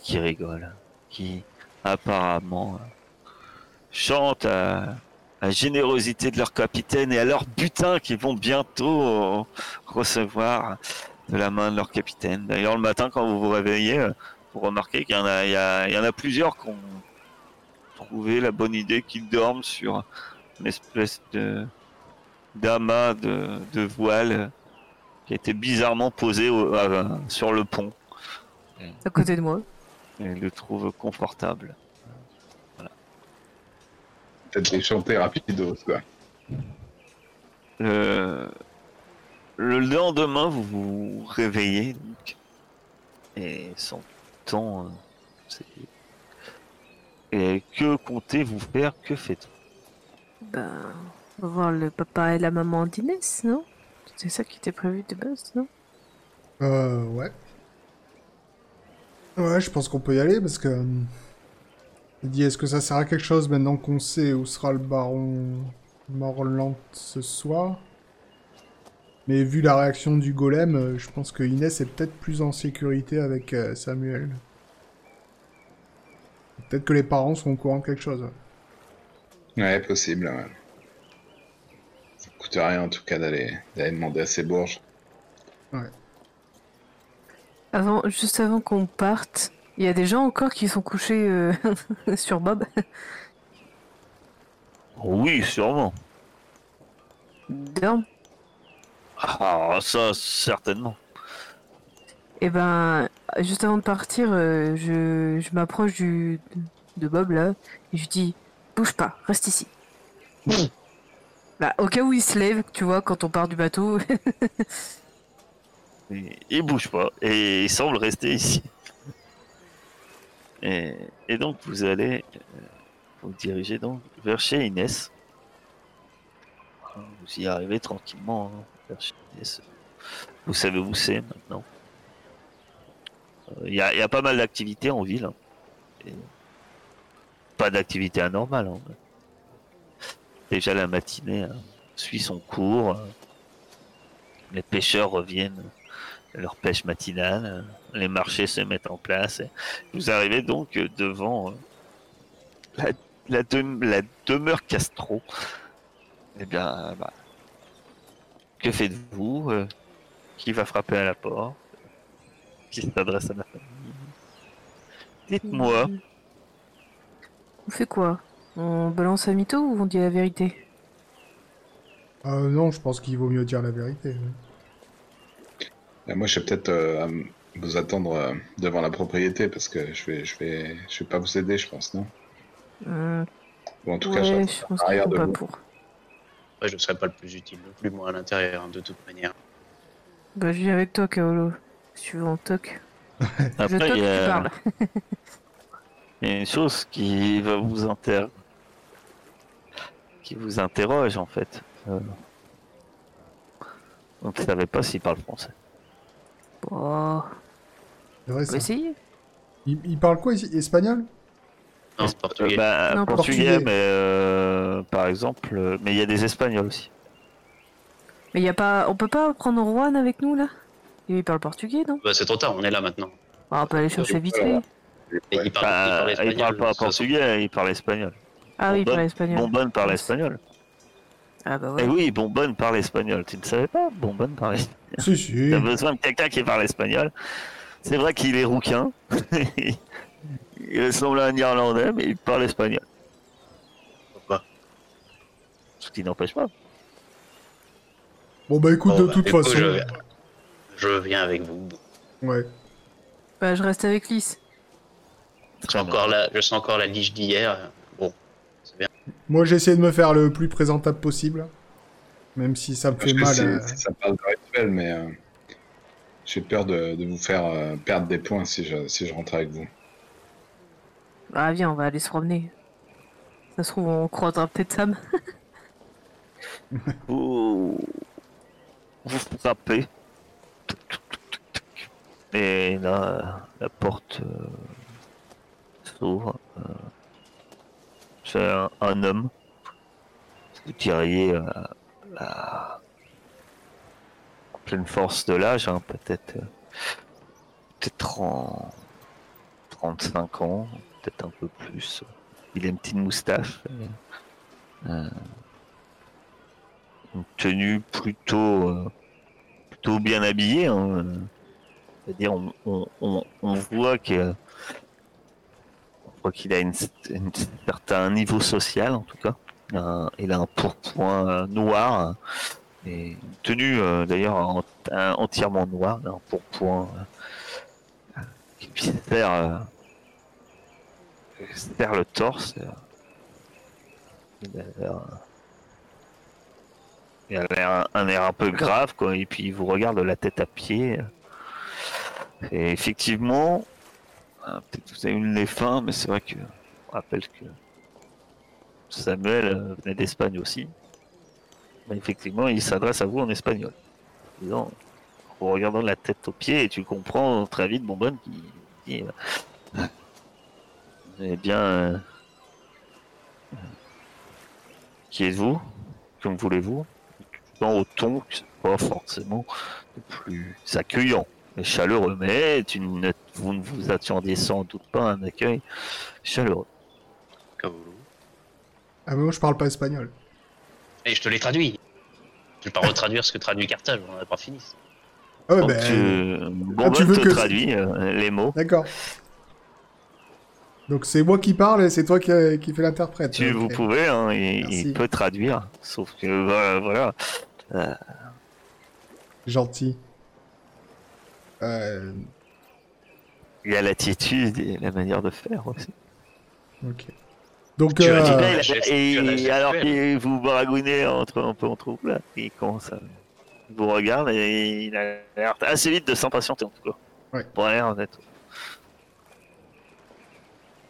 qui rigolent, qui apparemment chantent à la générosité de leur capitaine et à leur butin qu'ils vont bientôt recevoir de la main de leur capitaine. D'ailleurs, le matin, quand vous vous réveillez, euh, vous remarquez qu'il y en a, y en a plusieurs qui ont trouvé la bonne idée qu'ils dorment sur une espèce de d'amas de, de voile qui a été bizarrement posé au- sur le pont. À côté de moi. Et le trouvent confortable. Peut-être les chanter rapidos, quoi. Le, le lendemain, vous vous réveillez donc, et sans temps. euh, c'est- Et que comptez-vous faire? Que faites-vous? Ben, voir le papa et la maman d'Inès, non? C'est ça qui était prévu de base, non? Euh, ouais. Ouais, je pense qu'on peut y aller parce que. euh, Il dit est-ce que ça sert à quelque chose maintenant qu'on sait où sera le baron Morland ce soir? Mais vu la réaction du golem, euh, je pense que Inès est peut-être plus en sécurité avec euh, Samuel. Peut-être que les parents sont au courant de quelque chose. ouais. Ouais, possible. Ouais. Coûte rien en tout cas d'aller d'aller demander à ces bourges. Avant, juste avant qu'on parte, il y a des gens encore qui sont couchés euh, sur Bob. Oui, sûrement. Dorment. Ah, ça, certainement. Et ben, juste avant de partir, euh, je, je m'approche du de Bob là et je dis bouge pas, reste ici. Bah, au cas où il se lève, tu vois, quand on part du bateau. Il bouge pas et il semble rester ici. Et, donc vous allez euh, vous diriger donc vers chez Inès. Vous y arrivez tranquillement hein, vers. Vous savez où c'est maintenant. Euh, Il y, a, pas mal d'activités en ville. hein. Pas d'activité anormale. hein. Déjà la matinée hein, suit son cours. Les pêcheurs reviennent à leur pêche matinale. Les marchés se mettent en place. Vous arrivez donc devant euh, la, la, dem- la demeure Castro. Eh bien, bah, que faites-vous euh, Qui va frapper à la porte Qui s'adresse à la famille? Dites-moi. On fait quoi? On balance un mytho ou on dit la vérité? Euh, non, je pense qu'il vaut mieux dire la vérité. Euh, moi, je vais peut-être euh, vous attendre euh, devant la propriété parce que je vais, je vais, je vais pas vous aider, je pense, non? Hum, Ou en tout cas, je Ouais, vais je pense pas vous. pour. Je serais pas le plus utile non plus, moi, à l'intérieur, hein, de toute manière. Bah, je viens avec toi, Kaolo. Si tu veux, on toque. je Après, toque, il y, tu a, parles. il y a une chose qui va vous inter... qui vous interroge en fait. Euh, On ne savait pas s'il parle français. Vrai, ça. essayer. Il, il parle quoi ici Espagnol? Non, c'est portugais. Euh, bah, Non, portugais, portugais. mais euh, par exemple, euh, mais il y a des espagnols aussi. Mais y a pas... on peut pas prendre Juan avec nous, là? Il parle portugais, non? Bah, c'est trop tard, on est là maintenant. Bah, On peut aller chercher vite fait. Il parle, il Bah, il parle pas portugais, il parle espagnol. Ah oui, il Bonbonne- parle espagnol. Bonbonne parle espagnol. Ah bah Eh ouais. oui, Bonbonne parle espagnol. Tu ne savais pas Bonbonne parle espagnol. Si, si. T'as besoin de quelqu'un qui parle espagnol. C'est vrai qu'il est rouquin. il ressemble à un Irlandais, mais il parle espagnol. Pourquoi Ce qui n'empêche pas. Bon, bah écoute, Bon, de bah, toute coup, façon. je viens. Je viens avec vous. Ouais. Bah, je reste avec Lys. Je sens encore la, je sens encore la liche d'hier. Bien. Moi, j'ai essayé de me faire le plus présentable possible. Même si ça me Parce fait mal. euh, ça parle de rituel, mais euh, J'ai peur de, de vous faire euh, perdre des points si je, si je rentre avec vous. Ah, viens, on va aller se promener. Ça se trouve, on croisera peut-être Sam. Vous, vous frappez. Et là, la porte euh, s'ouvre. Euh, C'est un, homme. Vous diriez euh, la pleine force de l'âge, hein, peut-être euh, peut-être en 35 ans, peut-être un peu plus. Il a une petite moustache. euh, une tenue plutôt euh, plutôt bien habillée. hein, euh. C'est-à-dire on, on, on voit que qu'il a une, une certain niveau social en tout cas. Un- il a un pourpoint euh, noir hein, et une tenue euh, d'ailleurs entièrement noire, un pourpoint euh, qui euh, sert le torse. euh. Il a l'air un air un peu grave, quoi, et puis il vous regarde de la tête à pied. Et effectivement, ah, peut-être que vous avez eu les fins, mais c'est vrai que on rappelle que Samuel euh, venait d'Espagne aussi. Mais effectivement, il s'adresse à vous en espagnol. En regardant la tête aux pieds, et tu comprends très vite Bonbonne qui dit euh, Eh bien, euh, qui êtes-vous? Que me voulez-vous? Dans au ton, pas forcément le plus accueillant chaleureux, mais tu ne, vous ne vous attendiez sans doute pas à un accueil chaleureux. Cavolo. Ah, mais moi, je parle pas espagnol. Et je te l'ai traduit. Je vais pas retraduire ce que traduit Carthage, on n'a pas fini. Ah, Donc, ben, tu, Bourbon tu veux te que- traduit euh, les mots. D'accord. Donc c'est moi qui parle et c'est toi qui, qui fais l'interprète. Tu, vous pouvez, hein, il, peut traduire, sauf que euh, voilà. Gentil. Euh, Il y a l'attitude et la manière de faire aussi. ok. Donc, dit euh, Et, et- alors que vous baragouinez entre un peu entre vous là, il commence à il vous regarde et il a l'air assez vite de s'impatienter en tout cas. Ouais. Pour l'air honnête.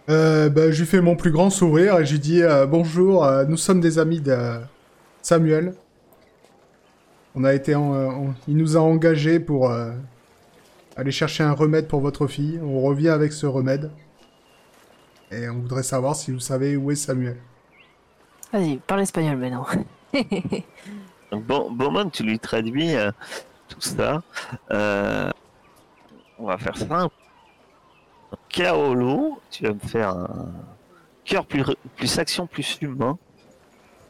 euh, bah, je lui fais mon plus grand sourire et je lui dis euh, bonjour, euh, nous sommes des amis de Samuel. On a été, en- euh, on- il nous a engagés pour aller chercher un remède pour votre fille. On revient avec ce remède et on voudrait savoir si vous savez où est Samuel. Vas-y, parle espagnol maintenant. Bon, Bowman, tu lui traduis euh, tout ça. Euh, on va faire simple. Kaolo, tu vas me faire un cœur plus, plus action plus humain.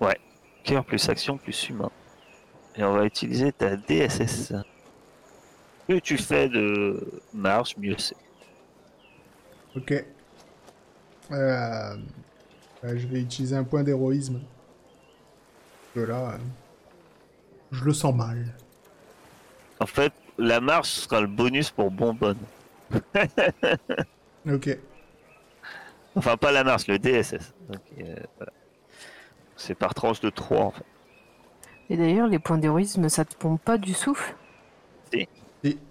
Ouais, cœur plus action plus humain. Et on va utiliser ta DSS. Plus tu fais de marche, mieux c'est. Ok. Euh, euh, je vais utiliser un point d'héroïsme. Là, euh, je le sens mal. En fait, la marche sera le bonus pour Bonbonne. Ok. Enfin, pas la marche, le DSS. Euh, voilà. C'est par tranche de 3 en fait. Et d'ailleurs, les points d'héroïsme, ça te pompe pas du souffle?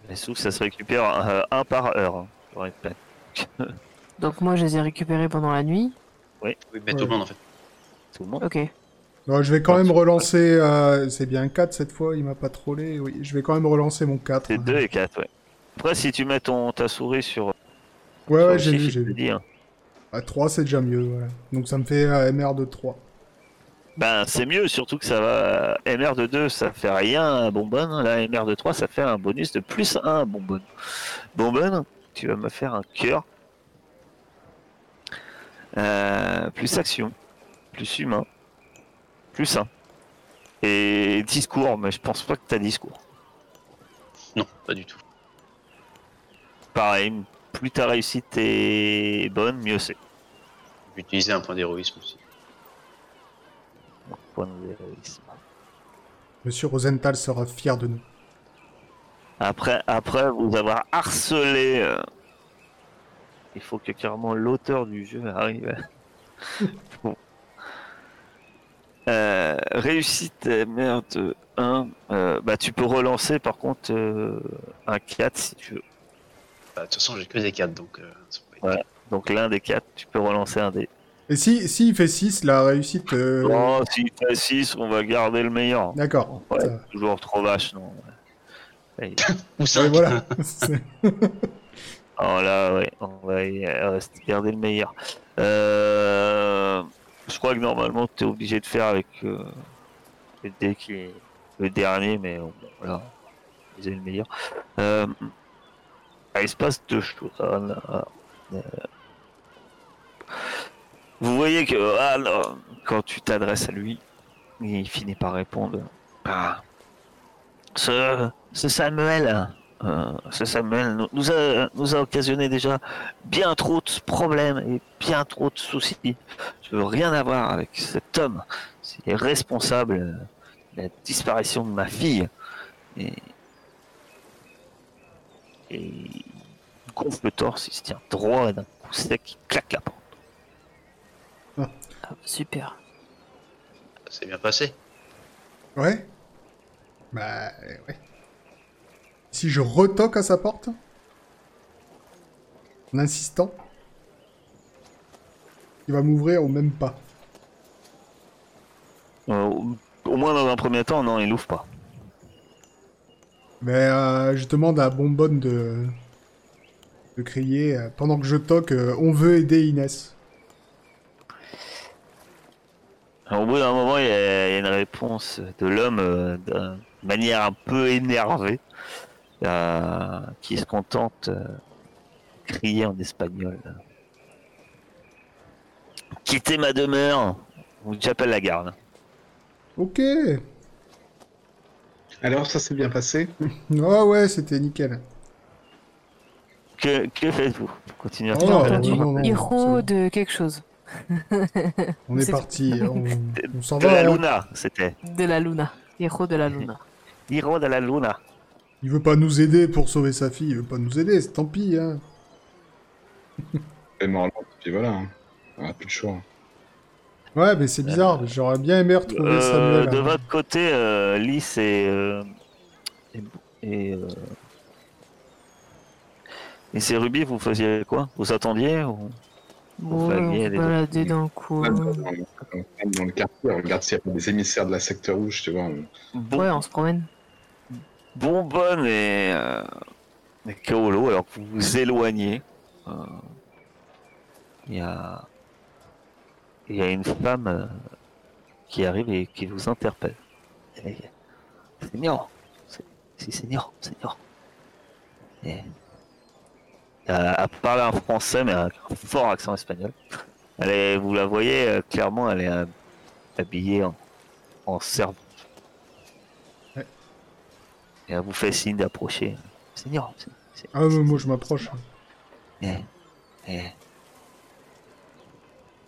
Les sous, ça se récupère euh, un par heure. hein, je répète. Donc moi, je les ai récupérés pendant la nuit. Oui, mais tout le monde en fait. Tout le monde. Ok. Non, je vais quand même relancer. euh, c'est bien 4 cette fois, il m'a pas trollé. Oui, je vais quand même relancer mon 4. C'est 2 et 4, ouais. Après, si tu mets ton, ta souris sur. Ouais, sur ouais, j'ai chiffre, vu, il j'ai te vu. dit, hein. À 3, c'est déjà mieux. Voilà. Donc ça me fait euh, MR de 3. Ben, c'est mieux, surtout que ça va. MR de 2, ça fait rien à Bonbonne. Là, MR de 3, ça fait un bonus de plus 1 à Bonbonne. Bonbonne, tu vas me faire un cœur. Euh, plus action. Plus humain. Plus 1. Et discours, mais je pense pas que t'as discours. Non, pas du tout. Pareil, plus ta réussite est bonne, mieux c'est. Utiliser un point d'héroïsme aussi. Point d'héroïsme. Monsieur Rosenthal sera fier de nous. Après, après vous avoir harcelé, euh, il faut que carrément l'auteur du jeu arrive. Bon. Euh, réussite, merde, 1. Euh, bah, tu peux relancer par contre euh, un 4 si tu veux. Bah, De toute façon, j'ai que des 4, donc. euh, Ouais. Donc l'un des 4, tu peux relancer un dé. Et si, si il fait 6, la réussite. euh, Oh, s'il fait 6, on va garder le meilleur. D'accord. Ouais, ça- toujours trop vache, non. Ouais. Ou 5. voilà. Oh là, ouais, on va garder le meilleur. Euh, je crois que normalement, tu es obligé de faire avec euh, le dé qui est le dernier, mais bon, voilà, c'est le meilleur. Euh, ah, il se passe deux choses. Ah, là, euh, vous voyez que ah, quand tu t'adresses à lui, il finit par répondre. Ah, ce, Samuel, euh, ce Samuel nous, a, nous a occasionné déjà bien trop de problèmes et bien trop de soucis. Je veux rien avoir avec cet homme. Il est responsable de la disparition de ma fille. Et, il gonfle le torse, il se tient droit d'un coup sec, il claque la porte. Ah, super. C'est bien passé. Ouais. Bah, ouais. Si je retoque à sa porte En insistant Il va m'ouvrir au même pas. Euh, au moins dans un premier temps, non, il ouvre pas. Mais euh, je demande à Bonbonne de, de crier euh, pendant que je toque euh, On veut aider Inès. Alors, au bout d'un moment, il y, a il y a une réponse de l'homme euh, d'une manière un peu énervée, euh, qui se contente euh, de crier en espagnol. Quittez ma demeure, ou j'appelle la garde. Ok. Alors, ça s'est bien passé? Ah ouais, c'était nickel. Que, que faites-vous? Vous continuez à Oh, J'ai faire non, entendu bon. de quelque chose. On est parti. On, on s'en De va. la hein. Luna, c'était. De la Luna. Héros de la Luna. Hiro de la Luna. Il veut pas nous aider pour sauver sa fille. Il veut pas nous aider. c'est Tant pis. Hein. Et mort puis voilà. hein. On a plus de choix. Ouais, mais c'est bizarre. J'aurais bien aimé retrouver Euh, Samuel. de hein. votre côté, euh, Lys et, euh, et, et, euh, et c'est Ruby, vous faisiez quoi? Vous attendiez ou... Bon, on baladait dans le coin. Dans, dans- dans le quartier, on regarde s'il y a pas des émissaires de la secte rouge, tu vois. on- Bon, Ouais, on se promène. Bonbonne et, euh, et Kaolo, alors que vous vous éloignez, euh, il y a il y a une femme euh, qui arrive et qui vous interpelle. Seigneur, c'est c'est Seigneur, Seigneur. Et, elle, elle parle un français mais avec un fort accent espagnol. Elle est, vous la voyez euh, clairement, elle est euh, habillée en, en servante. Et elle vous fait signe d'approcher. Seigneur, Ah, mais moi je m'approche. et, et-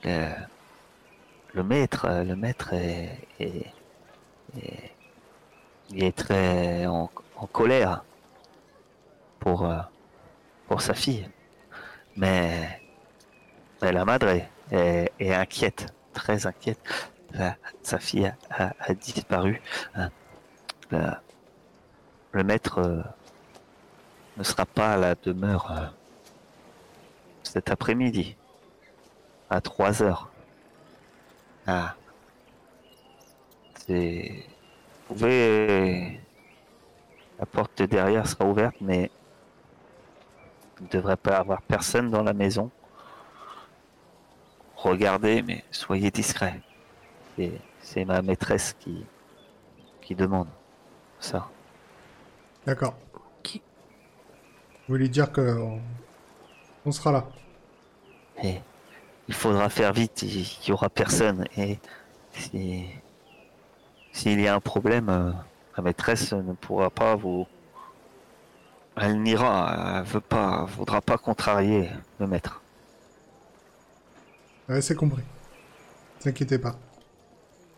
le, le maître, euh, le maître est, est- est- il est très en, en colère pour, euh, pour sa fille. Mais, mais la madre est, inquiète, très inquiète. Sa fille a, disparu. Hein. Le, maître euh, ne sera pas à la demeure euh, cet après-midi à 3 heures. Ah. Vous pouvez. La porte de derrière sera ouverte, mais ne devrait pas y avoir personne dans la maison. Regardez, mais soyez discret. Et c'est ma maîtresse qui, qui demande ça. D'accord. Qui- Vous voulez dire que on, on sera là. Et il faudra faire vite, il n'y aura personne. Et si- s'il y a un problème, euh, la maîtresse ne pourra pas vous. Elle n'ira, elle veut pas, voudra pas contrarier le maître. Ouais, c'est compris. Ne vous inquiétez pas.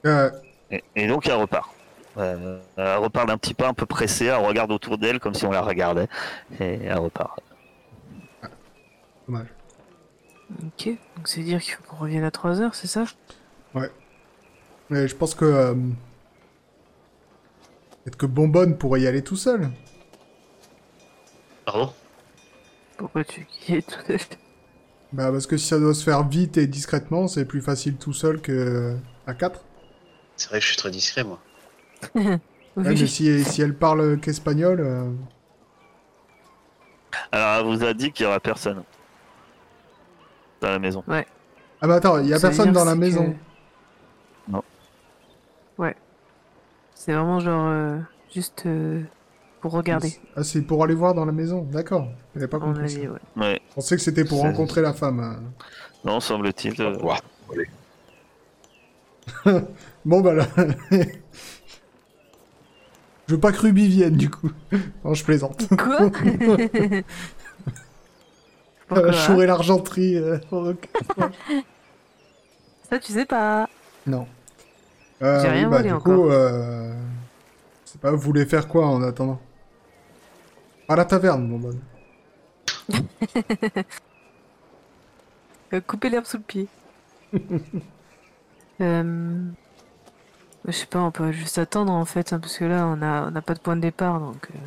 Euh, Et, et donc elle repart. Euh, elle repart d'un petit pas un peu pressée, elle regarde autour d'elle comme si on la regardait. Et elle repart. dommage. Ok, donc c'est dire qu'il faut qu'on revienne à 3h, c'est ça? Mais je pense que. euh, Peut-être que Bonbonne pourrait y aller tout seul. Pardon Pourquoi tu es tout seul Bah parce que si ça doit se faire vite et discrètement, c'est plus facile tout seul que à 4. C'est vrai que je suis très discret, moi. Ouais, mais Oui. si, si elle parle qu'espagnol, euh, Alors, elle vous a dit qu'il y aura personne dans la maison. Ah bah attends, il y a Ça personne dans la maison. que- Non. Ouais. C'est vraiment genre euh, juste euh, pour regarder. Ah c'est pour aller voir dans la maison, d'accord. Pas mon compris ça. ouais. Ouais, Je pensais que c'était pour C'est- rencontrer la femme. hein. non, semble-t-il. euh, Ouah, allez. Bon bah là... je veux pas que Ruby vienne du coup. non, je plaisante. Quoi Pourquoi chourer l'argenterie. euh, ok. Ça, tu sais pas. non. Euh, J'ai rien oui, bah, volé du encore. coup, euh... je sais pas, vous voulez faire quoi en attendant? À la taverne, bon bah. Euh, couper l'herbe sous le pied. euh... Je sais pas, on peut juste attendre en fait, hein, parce que là, on a, on a pas de point de départ, donc... euh,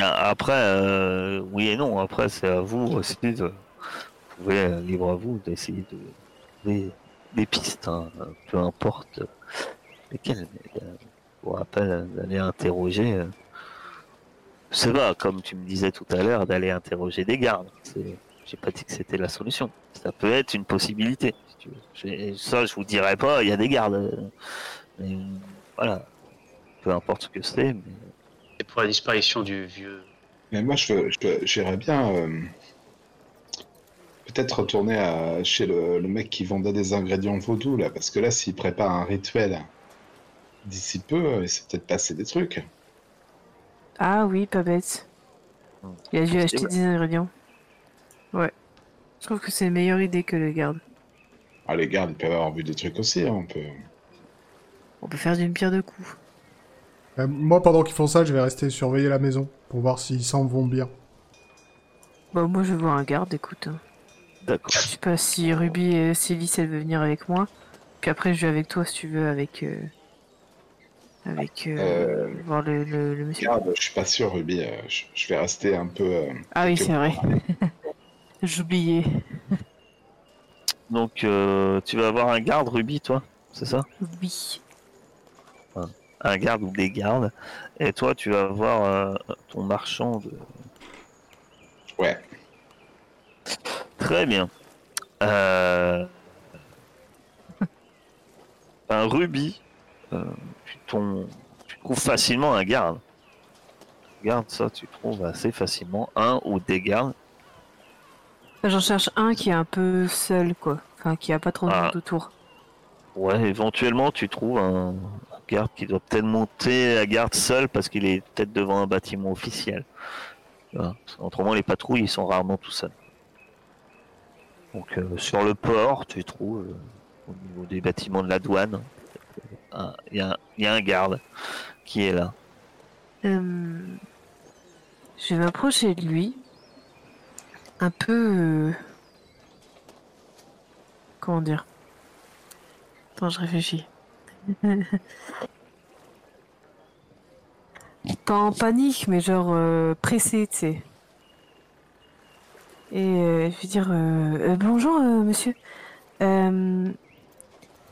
Ah, Après, euh, oui et non. Après, c'est à vous aussi de. Vous pouvez, libre à vous, d'essayer de trouver des pistes, hein, peu importe lesquelles. Mais, euh, je vous rappelle euh, d'aller interroger. Sais pas, comme tu me disais tout à l'heure, d'aller interroger des gardes. J'ai pas dit que c'était la solution. Ça peut être une possibilité. Si tu veux. J'ai- Ça, je vous dirais pas, il y a des gardes. mais, voilà. Peu importe ce que c'est, mais. Et pour la disparition du vieux. Mais moi, je j'irais bien euh, peut-être retourner à, chez le, le mec qui vendait des ingrédients vaudous, là, parce que là, s'il prépare un rituel d'ici peu, il s'est peut-être passé des trucs. Ah oui, pas bête. Il a dû C'est acheter vrai. des ingrédients. Ouais. Je trouve que c'est une meilleure idée que le garde. Ah, les gardes, ils peuvent avoir vu des trucs aussi, hein, on peut... On peut faire d'une pierre deux coups. Euh, moi, pendant qu'ils font ça, je vais rester surveiller la maison pour voir s'ils s'en vont bien. Bah moi je veux voir un garde, écoute. hein. D'accord. Je sais pas si Ruby et Célis elle veut venir avec moi. Puis après je vais avec toi si tu veux avec euh, avec euh, Euh, voir le, le, le monsieur. Garde, je suis pas sûr, Ruby. euh, je, je vais rester un peu... euh, Ah oui c'est vrai. J'oubliais. Donc, euh, tu vas avoir un garde, Ruby, toi C'est ça? Oui. Un garde ou des gardes. Et toi, tu vas avoir euh, ton marchand de. Ouais. Très bien. Euh... Un Ruby. euh, tu, ton- tu trouves facilement un garde. Garde, ça, tu trouves assez facilement un ou des gardes. J'en cherche un qui est un peu seul quoi. Enfin qui a pas trop de Ah. monde autour. Ouais, éventuellement, tu trouves un, un garde qui doit peut-être monter la garde seul parce qu'il est peut-être devant un bâtiment officiel. Qu'autrement, les patrouilles, ils sont rarement tout seuls. Donc, euh, sur le port, tu trouves, euh, au niveau des bâtiments de la douane, un- il y, a un- y a un garde qui est là. Euh, Je vais m'approcher de lui. Un peu. euh, Comment dire? Attends, je réfléchis. Pas en panique, mais genre euh, pressé, tu sais. Et je vais dire Bonjour, monsieur.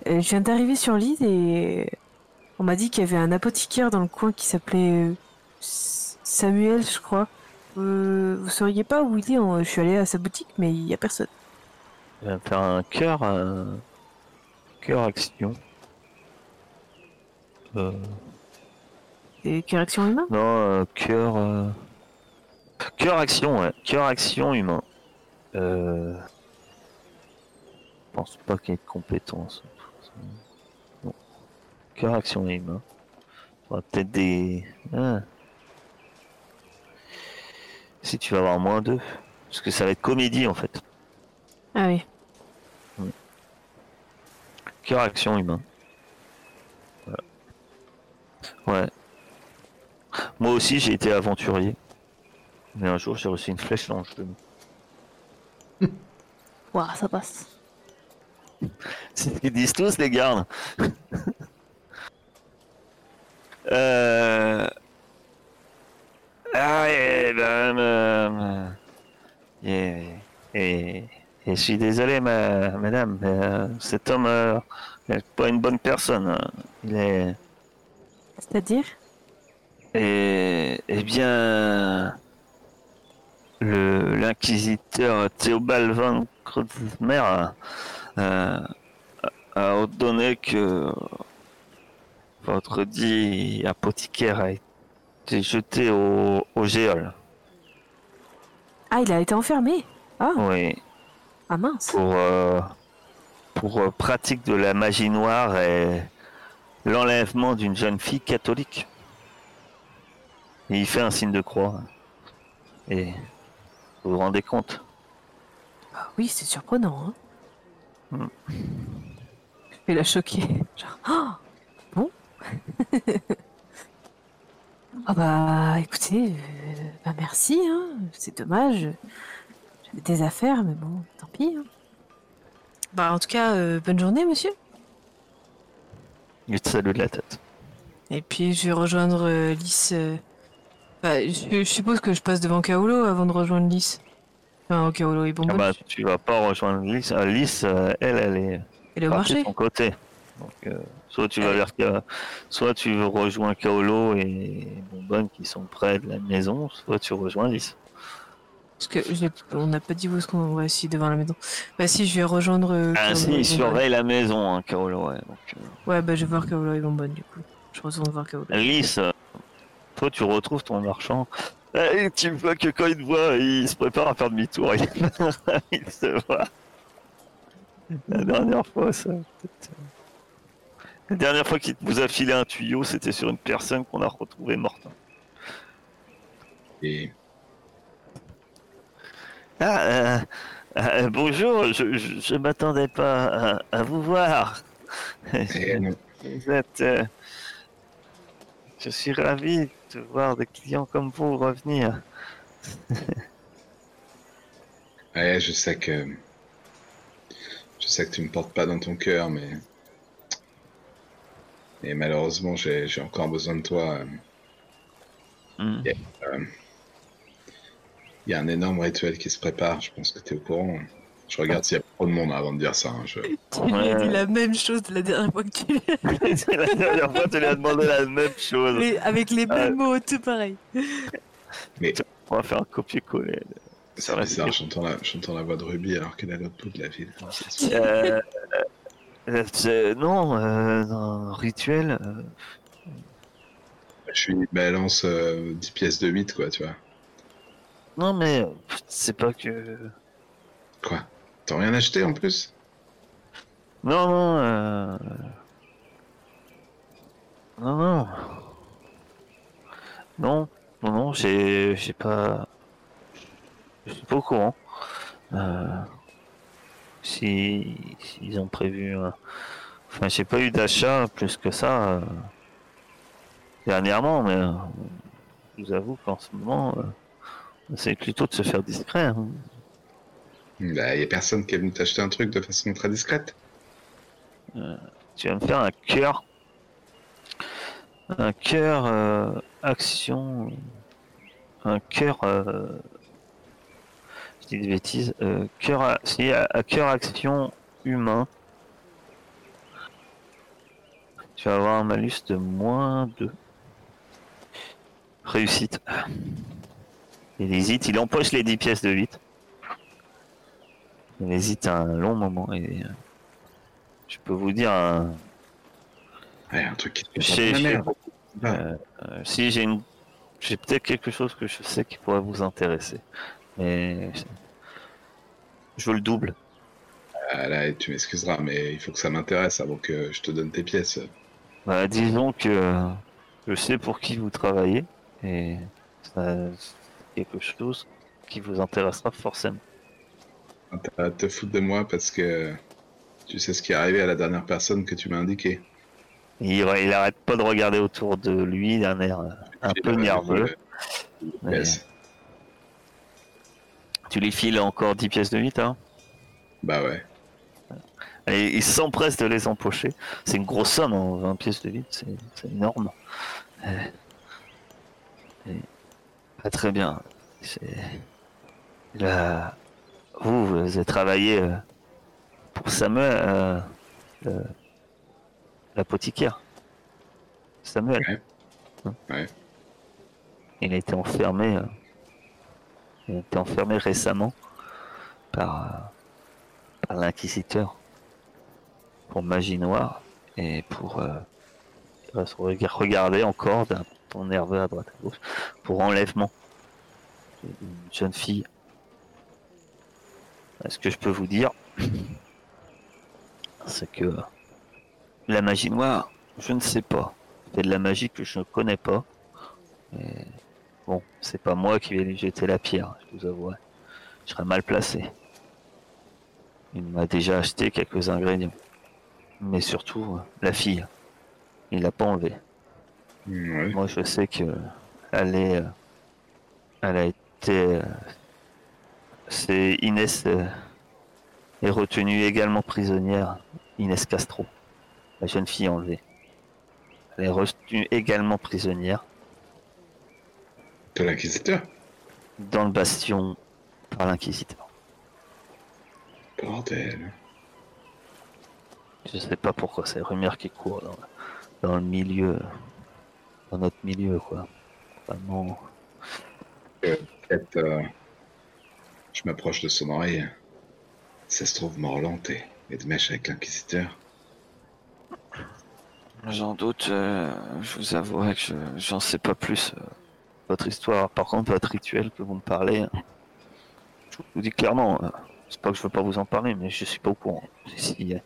Euh, euh, je viens d'arriver sur l'île et on m'a dit qu'il y avait un apothicaire dans le coin qui s'appelait euh, Samuel, je crois. Euh, vous sauriez pas où il est hein Je suis allé à sa boutique, mais il y a personne. Il va faire un cœur, un cœur action. Euh, Et correction humain? Non, euh, cœur. euh, Cœur action, ouais. Cœur action humain. Euh... Je pense pas qu'il y ait de compétences. Cœur action y aura peut-être des. Ah. Si tu vas avoir moins d'eux. Parce que ça va être comédie en fait. Ah oui. Cœur action humain. Voilà. Ouais. Moi aussi j'ai été aventurier. Mais un jour j'ai reçu une flèche dans le genou. Ouah, ça passe. C'est ce qu'ils disent tous les gardes. Euh... Ah, et ben, euh, et, et, et je suis désolé, ma, madame, mais, euh, cet homme euh, n'est pas une bonne personne. hein. Il est. C'est-à-dire? Et, eh bien, le l'inquisiteur Théobald van Kreuzmer a- a ordonné que votre dit apothicaire a été jeté au, au géol. Ah, il a été enfermé Ah, Oui, ah mince. pour, euh, pour euh, pratique de la magie noire et l'enlèvement d'une jeune fille catholique. Et il fait un signe de croix. Et vous vous rendez compte? Ah oui, c'est surprenant. Hein Hmm. Vais la choquer. Genre, ah, Ah bah, écoutez, euh, bah merci, hein. c'est dommage. J'avais des affaires, mais bon, tant pis. hein. Bah, en tout cas, euh, bonne journée, monsieur. Il te salue de la tête. Et puis, je vais rejoindre euh, Lys. euh, bah, je, je suppose que je passe devant Kaolo avant de rejoindre Lys. Enfin, Kaolo et Ah Bonbon. bah, tu vas pas rejoindre Lys. Ah, Lys, euh, elle, elle est Elle est au partie de marché. ton côté. Donc, euh, soit tu vas vers Ka- soit tu rejoins Kaolo et Bonbonne qui sont près de la maison, soit tu rejoins Lys. Parce que on n'a pas dit où est-ce qu'on va essayer devant la maison. Bah si, je vais rejoindre. euh, Ah Kaolo si, il surveille la maison, hein, Kaolo. Ouais. Donc, euh, Ouais, bah je vais voir Kaolo et Bonbonne du coup. Je retourne voir Kaolo. Lys, euh, toi tu retrouves ton marchand. Et tu vois que quand il te voit, il se prépare à faire demi-tour. Il, il se voit. La dernière fois, ça. La dernière fois qu'il vous a filé un tuyau, c'était sur une personne qu'on a retrouvée morte. Et Ah, euh, euh, bonjour, je, je, je m'attendais pas à, à vous voir. et non, Vous êtes. euh, je suis ravi de voir des clients comme vous revenir. ouais, je sais que je sais que tu me portes pas dans ton cœur, mais et malheureusement, j'ai encore besoin de toi. euh, Hmm. Il y a un énorme rituel qui se prépare. Je pense que tu es au courant. Je regarde s'il y a trop de monde avant de dire ça. hein, je- Tu lui as dit la même chose de la dernière fois que tu l'as la dernière fois, tu lui as demandé la même chose. les- avec les mêmes mots, tout pareil. On va faire un copier-coller. C'est va, bizarre, c'est- j'entends la, j'entends la voix de Ruby alors qu'elle est à l'autre bout de la ville. Euh, euh, non, euh, un rituel. euh, Je suis balance euh, 10 pièces de 8, quoi, tu vois. non, mais c'est pas que. Quoi? T'as rien acheté en plus? Non, non. euh, Non, non. Non, non, non, j'ai pas. Je suis pas au courant. Euh, Si s'ils ont prévu. un- Enfin, j'ai pas eu d'achat plus que ça euh, dernièrement, mais euh, je vous avoue qu'en ce moment, euh, c'est plutôt de se faire discret. hein. Bah, y a personne qui est venu t'acheter un truc de façon très discrète. Tu vas me faire un cœur. Un cœur euh, action. Un cœur. Des bêtises. euh, cœur. Si, à, à cœur action humain. Tu vas avoir un malus de moins 2. Réussite. Il hésite, il empoche les 10 pièces de 8. Il hésite un long moment et euh, je peux vous dire un, Ouais, un truc qui te Chez- euh, euh, si j'ai une j'ai peut-être quelque chose que je sais qui pourrait vous intéresser mais je veux le double ah, là, tu m'excuseras, mais il faut que ça m'intéresse avant que je te donne tes pièces. Bah, disons que je sais pour qui vous travaillez et ça- c'est quelque chose qui vous intéressera forcément T'as à te foutre de moi parce que tu sais ce qui est arrivé à la dernière personne que tu m'as indiqué. il, il arrête pas de regarder autour de lui d'un air euh, un peu nerveux mais Yes. Tu lui files encore 10 pièces de 8 hein Bah ouais. Et il s'empresse de les empocher. C'est une grosse somme, hein, 20 pièces de vide, c'est c'est énorme. Et- Pas très bien. Là. Vous, vous avez travaillé euh, pour Samuel, euh, le- l'apothicaire. Samuel. Ouais. Hein. Ouais. Il a été enfermé. A été enfermé récemment par, euh, par l'inquisiteur pour magie noire et pour euh, se rega- regarder encore d'un ton nerveux à droite à gauche pour enlèvement d'une jeune fille. Ce que je peux vous dire, c'est que la magie noire, je ne sais pas. C'est de la magie que je ne connais pas. Bon, c'est pas moi qui vais lui jeter la pierre, je vous avouerai. Je serais mal placé. Il m'a déjà acheté quelques ingrédients. Mais surtout, euh, la fille. Il l'a pas enlevée. Ouais. Moi, je sais que elle est, euh, elle a été, euh, c'est Inès est retenue également prisonnière. Inès Castro, la jeune fille enlevée. Elle est retenue également prisonnière De l'inquisiteur dans le bastion par l'inquisiteur. Bordel. Je sais pas pourquoi c'est rumeur qui court dans, dans le milieu, dans notre milieu, quoi. Vraiment. Peut-être. euh, je m'approche de son oreille. Ça se trouve, Morland et, et de mèche avec l'inquisiteur. J'en doute, euh, je vous avouerai que je- j'en sais pas plus. Votre histoire, par contre, votre rituel que vous me parlez, hein, je vous dis clairement, euh, c'est pas que je veux pas vous en parler, mais je suis pas au courant. Si, euh,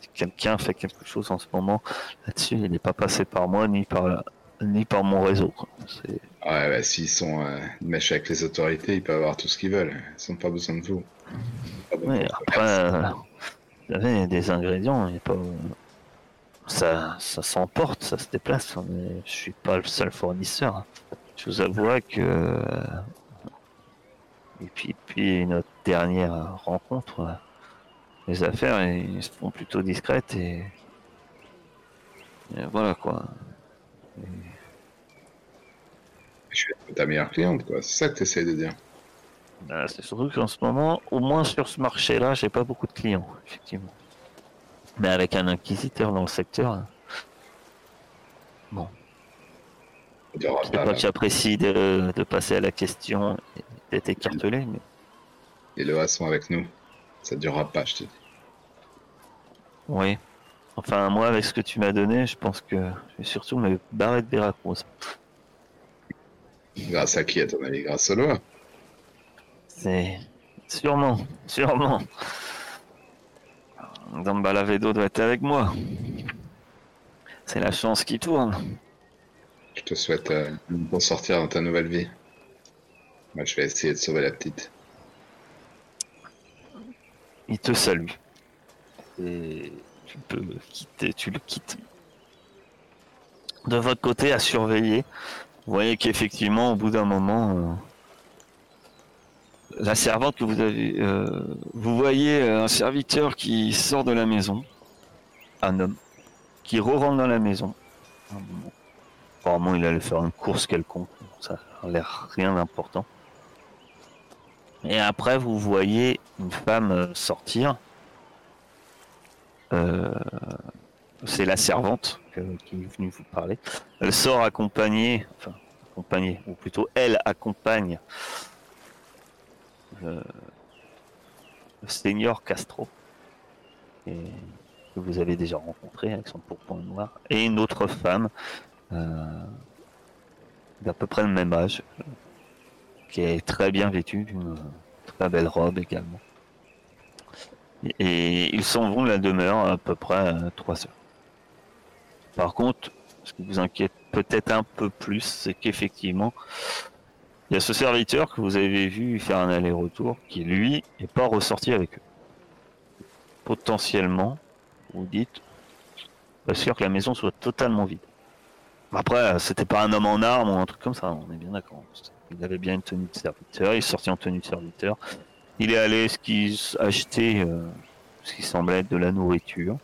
si quelqu'un fait quelque chose en ce moment là-dessus, il n'est pas passé par moi ni par ni par mon réseau. Ouais, bah, s'ils sont euh, de mèche avec les autorités, ils peuvent avoir tout ce qu'ils veulent. Ils n'ont pas besoin de vous. De après, euh, vous savez, il y a des ingrédients, a pas. Ça, ça s'emporte, ça se déplace. Mais je suis pas le seul fournisseur. Je vous avoue que. Et puis, puis notre dernière rencontre, euh, les affaires elles se font plutôt discrètes et. et voilà quoi. Je suis ta meilleure cliente, quoi. C'est ça que tu essayes de dire. Euh, C'est surtout qu'en ce moment, au moins sur ce marché-là, j'ai pas beaucoup de clients, effectivement. Mais avec un inquisiteur dans le secteur, hein. bon, c'est pas, pas que j'apprécie de, de passer à la question et d'être écartelé, mais Les Loas sont avec nous. Ça durera pas, je te dis. oui. Enfin, moi, avec ce que tu m'as donné, je pense que je vais surtout me barrer de Veracruz. Grâce à qui, à ton avis? Grâce aux lois C'est sûrement, sûrement. Donc, Balavedo doit être avec moi. C'est la chance qui tourne. Te souhaite euh, une dans ta nouvelle vie. Moi, je vais essayer de sauver la petite. Il te salue. Et tu peux quitter, tu le quittes. De votre côté, à surveiller, vous voyez qu'effectivement, au bout d'un moment, euh, la servante que vous avez, euh, vous voyez euh, un serviteur qui sort de la maison, un homme, qui re-rentre dans la maison. Apparemment, il allait faire une course quelconque, ça a l'air rien d'important. Et après, vous voyez une femme euh, sortir. Euh, c'est la servante que- qui est venue vous parler. Elle sort accompagnée, enfin accompagnée, ou plutôt elle accompagne le, le seigneur Castro, que vous avez déjà rencontré avec son pourpoint noir, et une autre femme euh, d'à peu près le même âge, euh, qui est très bien vêtue, d'une très belle robe également. Et, ils s'en vont de la demeure à peu près à 3 heures. Par contre, ce qui vous inquiète peut-être un peu plus, c'est qu'effectivement, il y a ce serviteur que vous avez vu faire un aller-retour qui, lui, n'est pas ressorti avec eux. Potentiellement, vous dites, pas sûr que la maison soit totalement vide. Après, c'était pas un homme en armes ou un truc comme ça, on est bien d'accord. Il avait bien une tenue de serviteur, il est sorti en tenue de serviteur. Il est allé ce acheter euh, ce qui semblait être de la nourriture,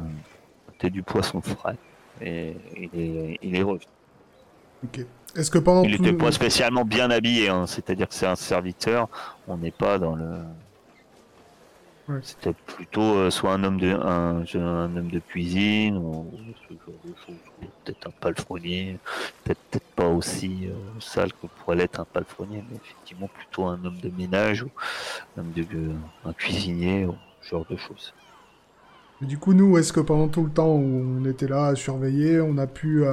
euh, peut-être du poisson frais, et il est, il est revenu. Ok. Est-ce que pendant Il n'était pas spécialement bien habillé, hein, c'est-à-dire que c'est un serviteur, on n'est pas dans le. Ouais. C'était plutôt euh, soit un homme de un, un homme de cuisine ou ce genre de choses, peut-être un palefrenier, peut-être peut-être pas aussi euh, sale que pourrait l'être un palefrenier, mais effectivement plutôt un homme de ménage ou un, homme de, un cuisinier ou ce genre de choses. Du coup, nous, est-ce que pendant tout le temps où on était là à surveiller, on a pu...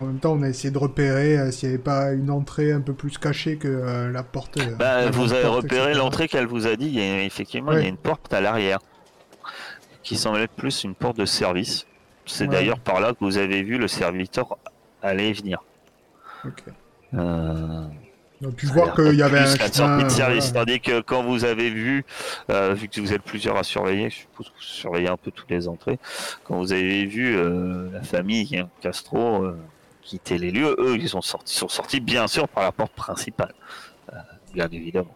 euh, En même temps, on a essayé de repérer euh, s'il n'y avait pas une entrée un peu plus cachée que euh, la porte. euh, Bah, la vous avez porte, repéré l'entrée qu'elle vous a dit. Il y a, effectivement, il y a une porte à l'arrière qui semble être plus une porte de service. C'est Ouais. d'ailleurs par là que vous avez vu le serviteur aller et venir. Ok. Euh, On a pu voir qu'il y avait un chemin, de service. voilà. Tandis que quand vous avez vu, euh, vu que vous êtes plusieurs à surveiller, je suppose que vous surveillez un peu toutes les entrées. Quand vous avez vu euh, la famille hein, Castro euh, quitter les lieux, eux, ils sont sortis, sont sortis bien sûr par la porte principale, euh, bien évidemment.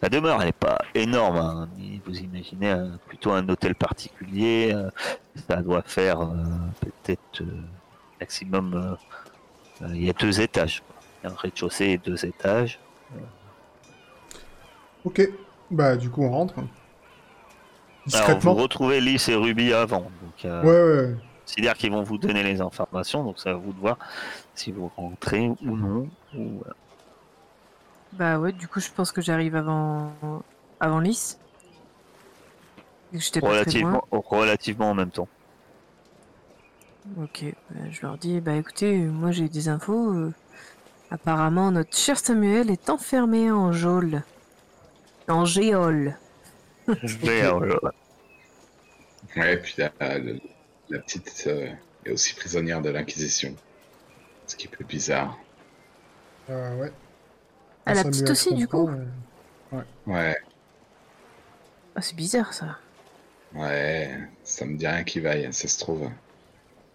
La demeure, elle n'est pas énorme. hein. Vous imaginez euh, plutôt un hôtel particulier. euh, ça doit faire euh, peut-être maximum. il y a deux étages. quoi. Il y a un rez-de-chaussée et deux étages. Ok. Bah, du coup, on rentre. Alors, Discrètement. vous retrouvez Lys et Ruby avant. Donc, ouais, ouais. C'est-à-dire qu'ils vont vous donner les informations. Donc, c'est à vous de voir si vous rentrez ou non. Ou... euh, Bah ouais, du coup, je pense que j'arrive avant avant Lys. Relativement, relativement en même temps. Ok, bah, je leur dis, bah écoutez, moi j'ai des infos. euh, apparemment, notre cher Samuel est enfermé en geôle. En géole. Je vais, euh, Ouais, puis la, la- la petite euh, est aussi prisonnière de l'Inquisition. Ce qui est plus bizarre. Euh, ouais. Ah, la petite aussi, du coup euh. Ouais, Ah, c'est bizarre ça. ouais, ça me dit rien qui vaille, ça se trouve.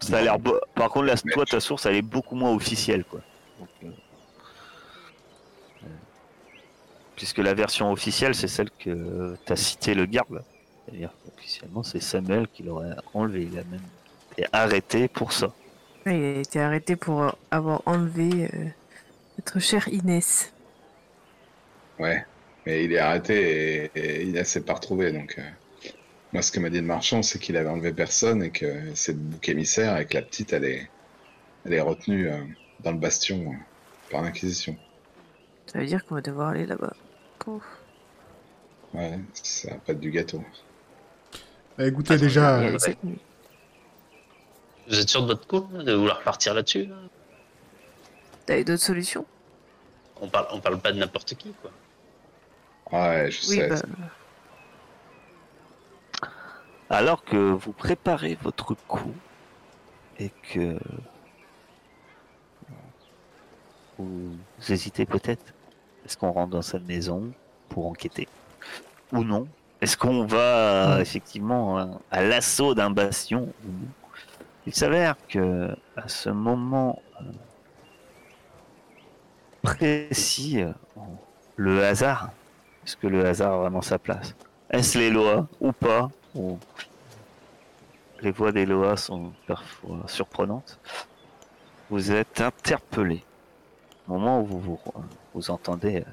ça a l'air. beau- Par contre, la, toi, ta source, elle est beaucoup moins officielle, quoi. Donc, euh, Puisque la version officielle, c'est celle que tu as cité le garde. C'est-à-dire qu'officiellement, c'est Samuel qui l'aurait enlevé. Il a même été arrêté pour ça. Ouais, il a été arrêté pour avoir enlevé euh, notre chère Inès. Ouais, mais il est arrêté et, et Inès s'est pas retrouvé. Donc, euh, moi, ce que m'a dit le marchand, c'est qu'il avait enlevé personne et que c'est le bouc émissaire et que la petite, elle est, elle est retenue euh, dans le bastion euh, par l'Inquisition. Ça veut dire qu'on va devoir aller là-bas. Ouais, ça va pas être du gâteau. Bah, écoutez, Ah, déjà, euh, cette nuit. Vous êtes sûr de votre coup, de vouloir partir là-dessus là? T'avais d'autres solutions? On parle, on parle pas de n'importe qui, quoi. Ouais, je Oui, sais. bah, Alors que vous préparez votre coup et que vous hésitez peut-être, est-ce qu'on rentre dans cette maison pour enquêter? Ou non Est-ce qu'on va euh, effectivement euh, à l'assaut d'un bastion Il s'avère que à ce moment euh, précis, le hasard, est-ce que le hasard a vraiment sa place? Est-ce les lois ou pas? Ou les voix des lois sont parfois surprenantes? Vous êtes interpellé. Au moment où vous, vous, vous entendez.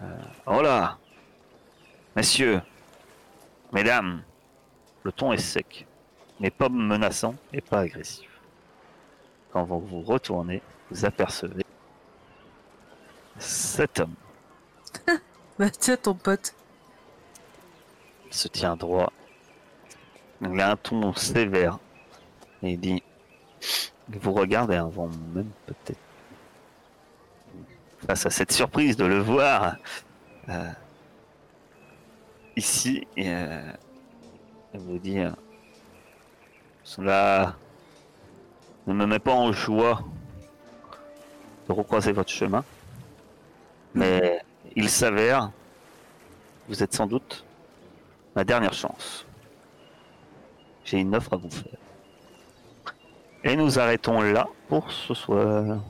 euh, oh là Messieurs, mesdames, le ton est sec, mais pas menaçant et pas agressif. Quand vous vous retournez, vous apercevez cet homme bah tiens ton pote. Il se tient droit. Il a un ton sévère. Et il dit Il vous regarde avant même peut-être. Face à cette surprise de le voir euh, ici, et, euh, il vous dit euh, Cela ne me met pas en joie de recroiser votre chemin. Mais il s'avère, vous êtes sans doute ma dernière chance. J'ai une offre à vous faire. Et nous arrêtons là pour ce soir.